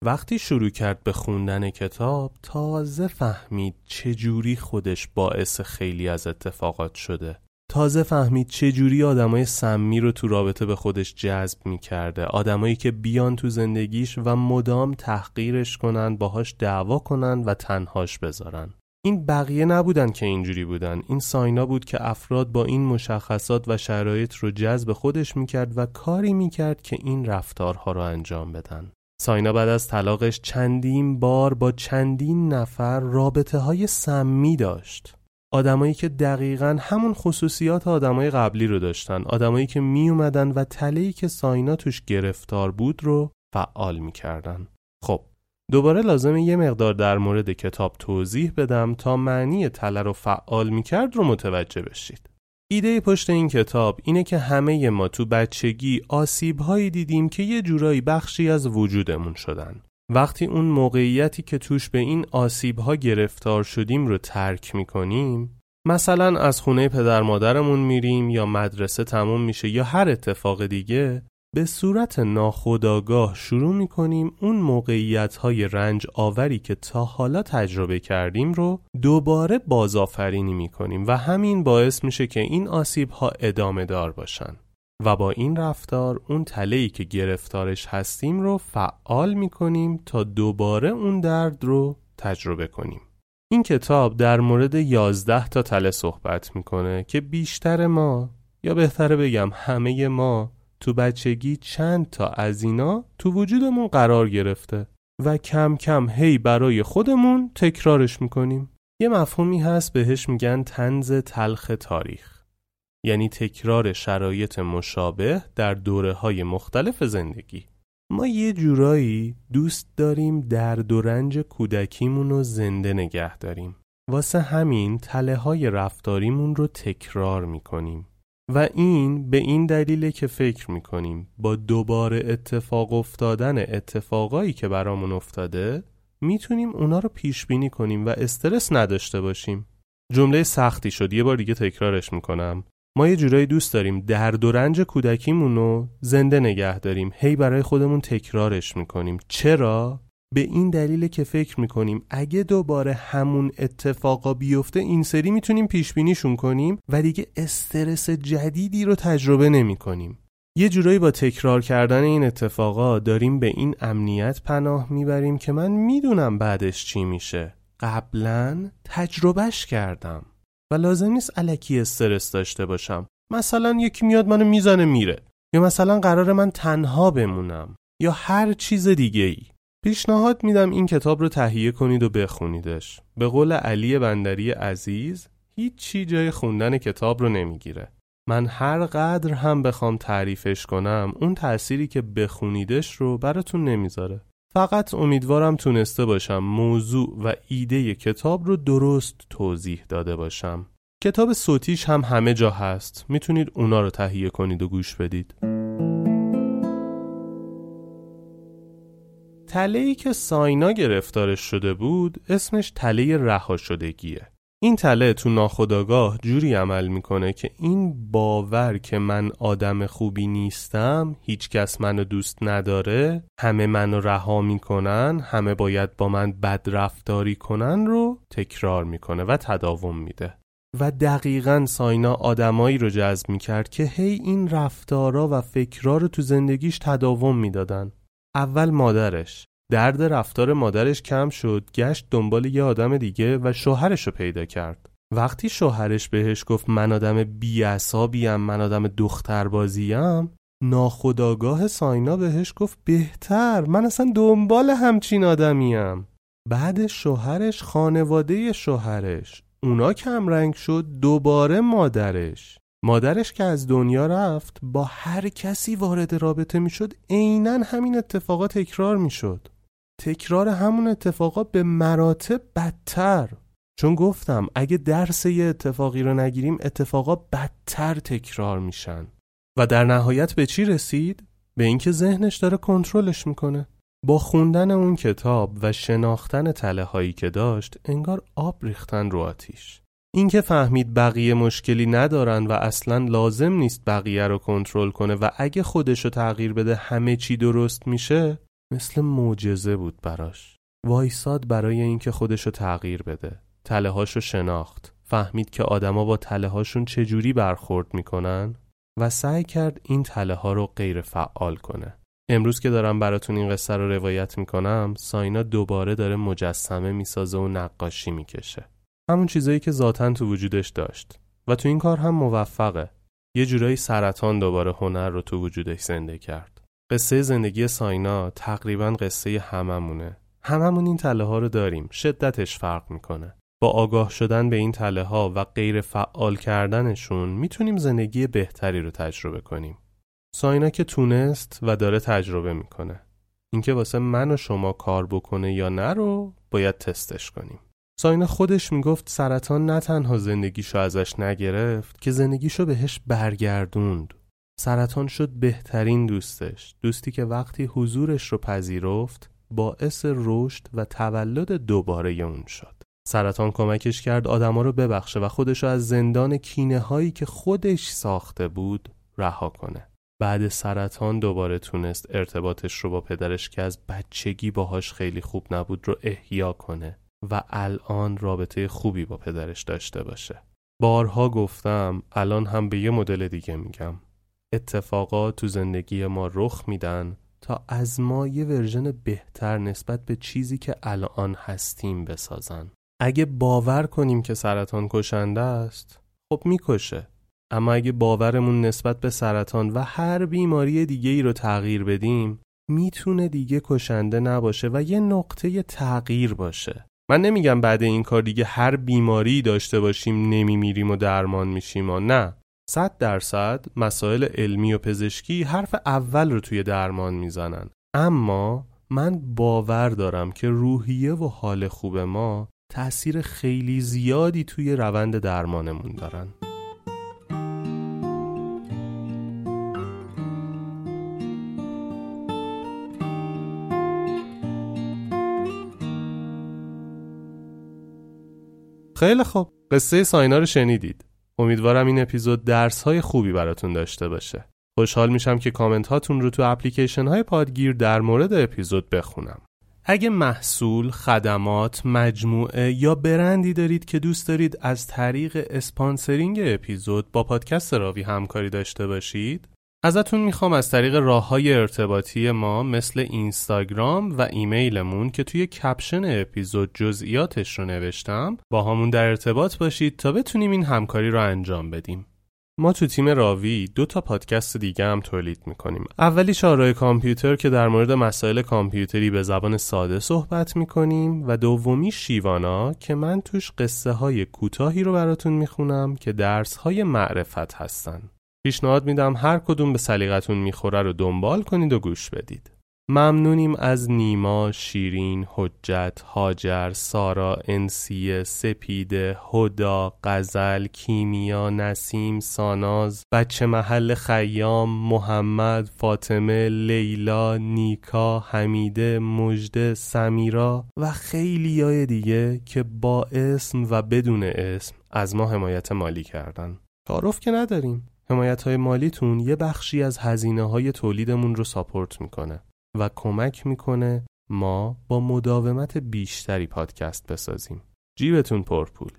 وقتی شروع کرد به خوندن کتاب تازه فهمید چجوری خودش باعث خیلی از اتفاقات شده. تازه فهمید چجوری آدمای سمی رو تو رابطه به خودش جذب می‌کرده. آدمایی که بیان تو زندگیش و مدام تحقیرش کنن باهاش دعوا کنن و تنهاش بذارن. این بقیه نبودن که اینجوری بودن. این ساینا بود که افراد با این مشخصات و شرایط رو جذب خودش می‌کرد و کاری می‌کرد که این رفتارها رو انجام بدن. ساینا بعد از طلاقش چندین بار با چندین نفر رابطه های سمی داشت. آدمایی که دقیقا همون خصوصیات آدمای قبلی رو داشتن آدمایی که می اومدن و تلهی که ساینا توش گرفتار بود رو فعال می‌کردن. خب دوباره لازمه یه مقدار در مورد کتاب توضیح بدم تا معنی تله رو فعال می‌کرد رو متوجه بشید. ایده پشت این کتاب اینه که همه ما تو بچگی آسیب هایی دیدیم که یه جورایی بخشی از وجودمون شدن. وقتی اون موقعیتی که توش به این آسیب ها گرفتار شدیم رو ترک می‌کنیم مثلا از خونه پدر مادرمون میریم یا مدرسه تموم میشه یا هر اتفاق دیگه به صورت ناخودآگاه شروع می‌کنیم اون موقعیت های رنج آوری که تا حالا تجربه کردیم رو دوباره بازآفرینی می‌کنیم و همین باعث میشه که این آسیب ها ادامه دار باشن. و با این رفتار اون تلهی که گرفتارش هستیم رو فعال می‌کنیم تا دوباره اون درد رو تجربه کنیم. این کتاب در مورد یازده تا تله صحبت می‌کنه که بیشتر ما یا بهتره بگم همه ما تو بچگی چند تا از اینا تو وجودمون قرار گرفته و کم کم هی برای خودمون تکرارش می‌کنیم. یه مفهومی هست بهش میگن تنز تلخ تاریخ. یعنی تکرار شرایط مشابه در دوره های مختلف زندگی. ما یه جورایی دوست داریم درد و رنج کودکیمون رو زنده نگه داریم. واسه همین تله های رفتاریمون رو تکرار می‌کنیم. و این به این دلیله که فکر می‌کنیم با دوباره اتفاق افتادن اتفاقایی که برامون افتاده می‌تونیم اونا رو پیش بینی کنیم و استرس نداشته باشیم. جمله سختی شد. یه بار دیگه تکرارش می‌کنم. ما یه جورایی دوست داریم درد و رنج کودکیمون رو زنده نگه داریم هی برای خودمون تکرارش می‌کنیم چرا؟ به این دلیل که فکر می‌کنیم اگه دوباره همون اتفاقا بیفته این سری می‌تونیم پیش بینیشون کنیم و دیگه استرس جدیدی رو تجربه نمی‌کنیم. یه جورایی با تکرار کردن این اتفاقا داریم به این امنیت پناه می‌بریم که من می‌دونم بعدش چی میشه. قبلا تجربهش کردم. و لازم نیست علکی استرس داشته باشم. مثلا یکی میاد منو می‌زنه میره. یا مثلا قرار من تنها بمونم. یا هر چیز دیگه ای پیشنهاد میدم این کتاب رو تهیه کنید و بخونیدش. به قول علی بندری عزیز هیچی جای خوندن کتاب رو نمی‌گیره. من هر قدر هم بخوام تعریفش کنم اون تأثیری که بخونیدش رو براتون نمی‌ذاره. فقط امیدوارم تونسته باشم موضوع و ایده کتاب رو درست توضیح داده باشم. کتاب صوتیش هم همه جا هست. می‌تونید اونا رو تهیه کنید و گوش بدید. تله که ساینا گرفتارش شده بود اسمش تله رها شدگیه. این تله تو ناخداگاه جوری عمل می‌کنه که این باور که من آدم خوبی نیستم هیچ کس منو دوست نداره همه منو رها می‌کنن همه باید با من بد رفتاری کنن رو تکرار می‌کنه و تداوم میده. و دقیقا ساینا آدمایی رو جذب می‌کرد که هی این رفتارا و فکرا رو تو زندگیش تداوم می‌دادن. اول مادرش. درد رفتار مادرش کم شد گشت دنبال یه آدم دیگه و شوهرش رو پیدا کرد. وقتی شوهرش بهش گفت من آدم بیعصابیم من آدم دختربازیم ناخداگاه ساینا بهش گفت بهتر من اصلا دنبال همچین آدمیم. بعد شوهرش خانواده شوهرش. اونا کم رنگ شد دوباره مادرش. مادرش که از دنیا رفت با هر کسی وارد رابطه می‌شد عینا همین اتفاقات تکرار می‌شد. تکرار همون اتفاقات به مراتب بدتر. چون گفتم اگه درس یه اتفاقی رو نگیریم اتفاقا بدتر تکرار میشن. و در نهایت به چی رسید؟ به اینکه ذهنش داره کنترلش می‌کنه. با خوندن اون کتاب و شناختن تله هایی که داشت انگار آب ریختن رو آتیش. اینکه فهمید بقیه مشکلی ندارن و اصلا لازم نیست بقیه رو کنترل کنه و اگه خودش رو تغییر بده همه چی درست میشه مثل معجزه بود براش. وایساد برای اینکه خودش رو تغییر بده. تله هاشو شناخت. فهمید که آدما با تله هاشون چجوری برخورد می‌کنن و سعی کرد این تله ها رو غیر فعال کنه. امروز که دارم براتون این قصه رو روایت می‌کنم ساینا دوباره داره مجسمه می‌سازه و نقاشی می‌کشه. همون چیزایی که ذاتا تو وجودش داشت. و تو این کار هم موفقه. یه جورایی سرطان دوباره هنر رو تو وجودش زنده کرد. قصه زندگی ساینا تقریبا قصه هممونه. هممون این تله ها رو داریم. شدتش فرق می‌کنه. با آگاه شدن به این تله ها و غیر فعال کردنشون می‌تونیم زندگی بهتری رو تجربه کنیم. ساینا که تونست و داره تجربه می‌کنه. اینکه واسه من و شما کار بکنه یا نه رو باید تستش کنیم. ساینا خودش می‌گفت سرطان نه تنها زندگیشو ازش نگرفت که زندگیشو بهش برگردوند. سرطان شد بهترین دوستش. دوستی که وقتی حضورش رو پذیرفت باعث رشد و تولد دوباره اون شد. سرطان کمکش کرد آدما رو ببخشه و خودش از زندان کینه هایی که خودش ساخته بود رها کنه. بعد سرطان دوباره تونست ارتباطش رو با پدرش که از بچگی باهاش خیلی خوب نبود رو احیا کنه و الان رابطه خوبی با پدرش داشته باشه. بارها گفتم الان هم به یه مدل دیگه میگم. اتفاقات تو زندگی ما رخ میدن تا از ما یه ورژن بهتر نسبت به چیزی که الان هستیم بسازن. اگه باور کنیم که سرطان کشنده است خب می‌کشه. اما اگه باورمون نسبت به سرطان و هر بیماری دیگه ای رو تغییر بدیم می‌تونه دیگه کشنده نباشه و یه نقطه تغییر باشه. من نمیگم بعد این کار دیگه هر بیماری داشته باشیم نمیمیریم و درمان میشیم و نه. صد درصد مسائل علمی و پزشکی حرف اول رو توی درمان می‌زنن. اما من باور دارم که روحیه و حال خوب ما تأثیر خیلی زیادی توی روند درمانمون دارن. خیلی خوب. قصه ساینا رو شنیدید. امیدوارم این اپیزود درس های خوبی براتون داشته باشه. خوشحال میشم که کامنت هاتون رو تو اپلیکیشن های پادگیر در مورد اپیزود بخونم. اگه محصول، خدمات، مجموعه یا برندی دارید که دوست دارید از طریق sponsoring اپیزود با پادکست راوی همکاری داشته باشید ازتون می‌خوام از طریق راه های ارتباطی ما مثل اینستاگرام و ایمیلمون که توی caption اپیزود جزئیاتش رو نوشتم باهامون در ارتباط باشید تا بتونیم این همکاری رو انجام بدیم. ما تو تیم راوی دو تا پادکست دیگه هم تولید می‌کنیم. اولی شارای کامپیوتر که در مورد مسائل کامپیوتری به زبان ساده صحبت می‌کنیم و دومی شیوانا که من توش قصه های کوتاهی رو براتون می‌خونم که درس های معرفت هستن. پیشنهاد میدم هر کدوم به سلیقتون می‌خوره رو دنبال کنید و گوش بدید. ممنونیم از نیما، شیرین، حجت، هاجر، سارا، انسیه، سپیده، هدا، قزل، کیمیا، نسیم، ساناز، بچه محل خیام، محمد، فاطمه، لیلا، نیکا، حمیده، مجده، سمیرا و خیلی های دیگه که با اسم و بدون اسم از ما حمایت مالی کردن. تعارف که نداریم. حمایت های مالیتون یه بخشی از هزینه های تولیدمون رو ساپورت می‌کنه و کمک می‌کنه ما با مداومت بیشتری پادکست بسازیم. جیبتون پرپول.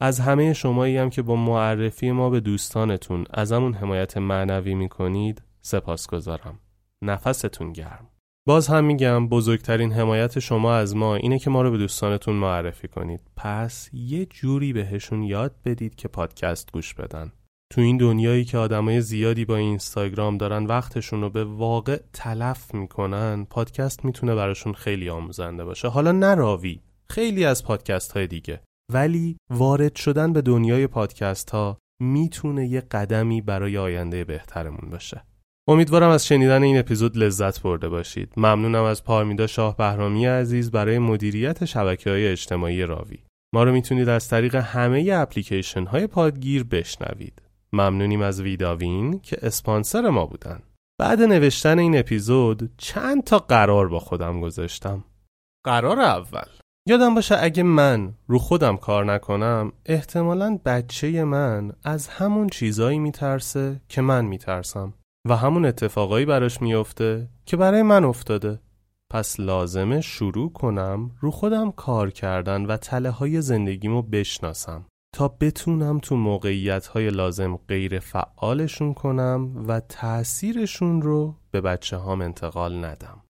از همه شمایی هم که با معرفی ما به دوستانتون از همون حمایت معنوی می‌کنید سپاس گذارم. نفستون گرم. باز هم میگم بزرگترین حمایت شما از ما اینه که ما رو به دوستانتون معرفی کنید. پس یه جوری بهشون یاد بدید که پادکست گوش بدن. تو این دنیایی که آدمای زیادی با اینستاگرام دارن وقتشون رو به واقع تلف می‌کنن پادکست می‌تونه براشون خیلی آموزنده باشه. حالا نراوی خیلی از پادکست های دیگه. ولی وارد شدن به دنیای پادکست ها می‌تونه یه قدمی برای آینده بهترمون باشه. امیدوارم از شنیدن این اپیزود لذت برده باشید. ممنونم از پارمیدا شاه بهرامی عزیز برای مدیریت شبکه های اجتماعی راوی. ما رو می‌تونید از طریق همه اپلیکیشن های پادگیر بشنوید. ممنونیم از ویداوین که اسپانسر ما بودن. بعد نوشتن این اپیزود چند تا قرار با خودم گذاشتم. قرار اول یادم باشه اگه من رو خودم کار نکنم احتمالا بچه من از همون چیزایی میترسه که من میترسم و همون اتفاقایی براش میافته که برای من افتاده پس لازمه شروع کنم رو خودم کار کردن و تله های زندگیمو بشناسم تا بتونم تو موقعیت های لازم غیر فعالشون کنم و تأثیرشون رو به بچه هام انتقال ندم.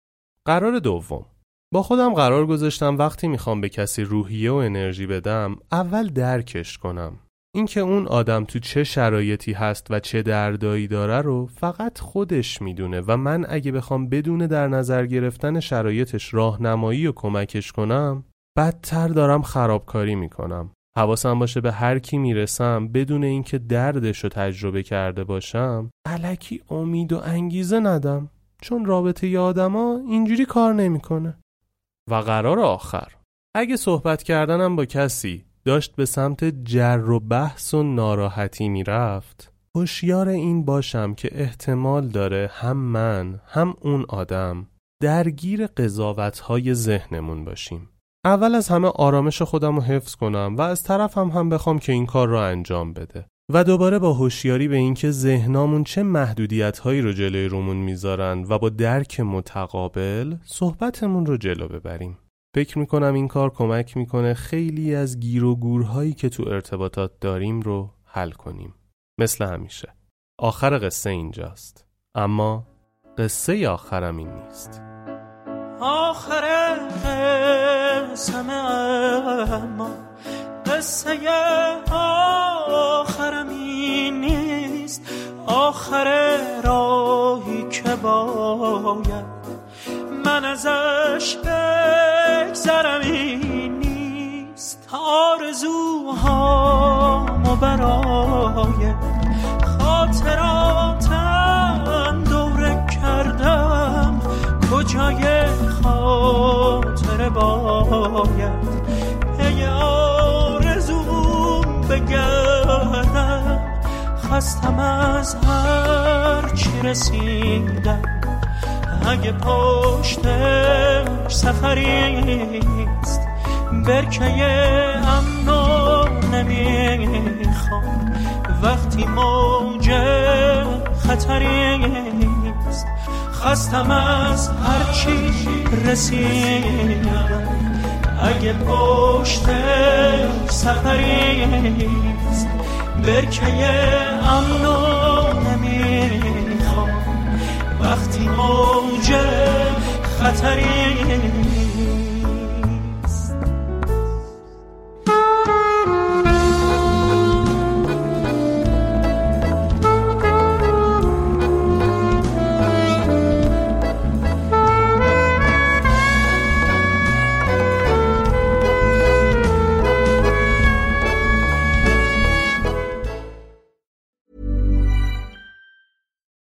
قرار دوم. با خودم قرار گذاشتم وقتی می‌خوام به کسی روحیه و انرژی بدم اول درکش کنم. اینکه اون آدم تو چه شرایطی هست و چه دردایی داره رو فقط خودش می‌دونه و من اگه بخوام بدون در نظر گرفتن شرایطش راهنمایی و کمکش کنم بدتر دارم خرابکاری می‌کنم. حواسم باشه به هر کی می‌رسم بدون اینکه دردش رو تجربه کرده باشم علکی امید و انگیزه ندم. چون رابطه ی آدما اینجوری کار نمی‌کنه. و قرار آخر. اگه صحبت کردنم با کسی داشت به سمت جر و بحث و ناراحتی می‌رفت هوشیار این باشم که احتمال داره هم من هم اون آدم درگیر قضاوتهای ذهنمون باشیم. اول از همه آرامش خودم رو حفظ کنم و از طرفم هم بخوام که این کار رو انجام بده. و دوباره با هوشیاری به اینکه ذهنامون چه محدودیت هایی رو جلوی رومون می‌ذارن و با درک متقابل صحبتمون رو جلو ببریم. فکر می‌کنم این کار کمک می‌کنه خیلی از گیر و گورهایی که تو ارتباطات داریم رو حل کنیم. مثل همیشه. آخر قصه اینجاست. اما قصه آخرم این نیست. آخر قصه آخرم این نیست. آخر راهی که باید من ازش بگذرم این نیست. آرزوهامو برای خاطراتم دوره کردم. کجای خاطر باید؟ خستم از هر چی رسیدم. اگه پشتش سفریست برکه امنو نمی‌خوام. وقتی موج خطریست خستم از هرچی رسیدم. اگه پشت سفریست برکه امنو وقتی موج خطری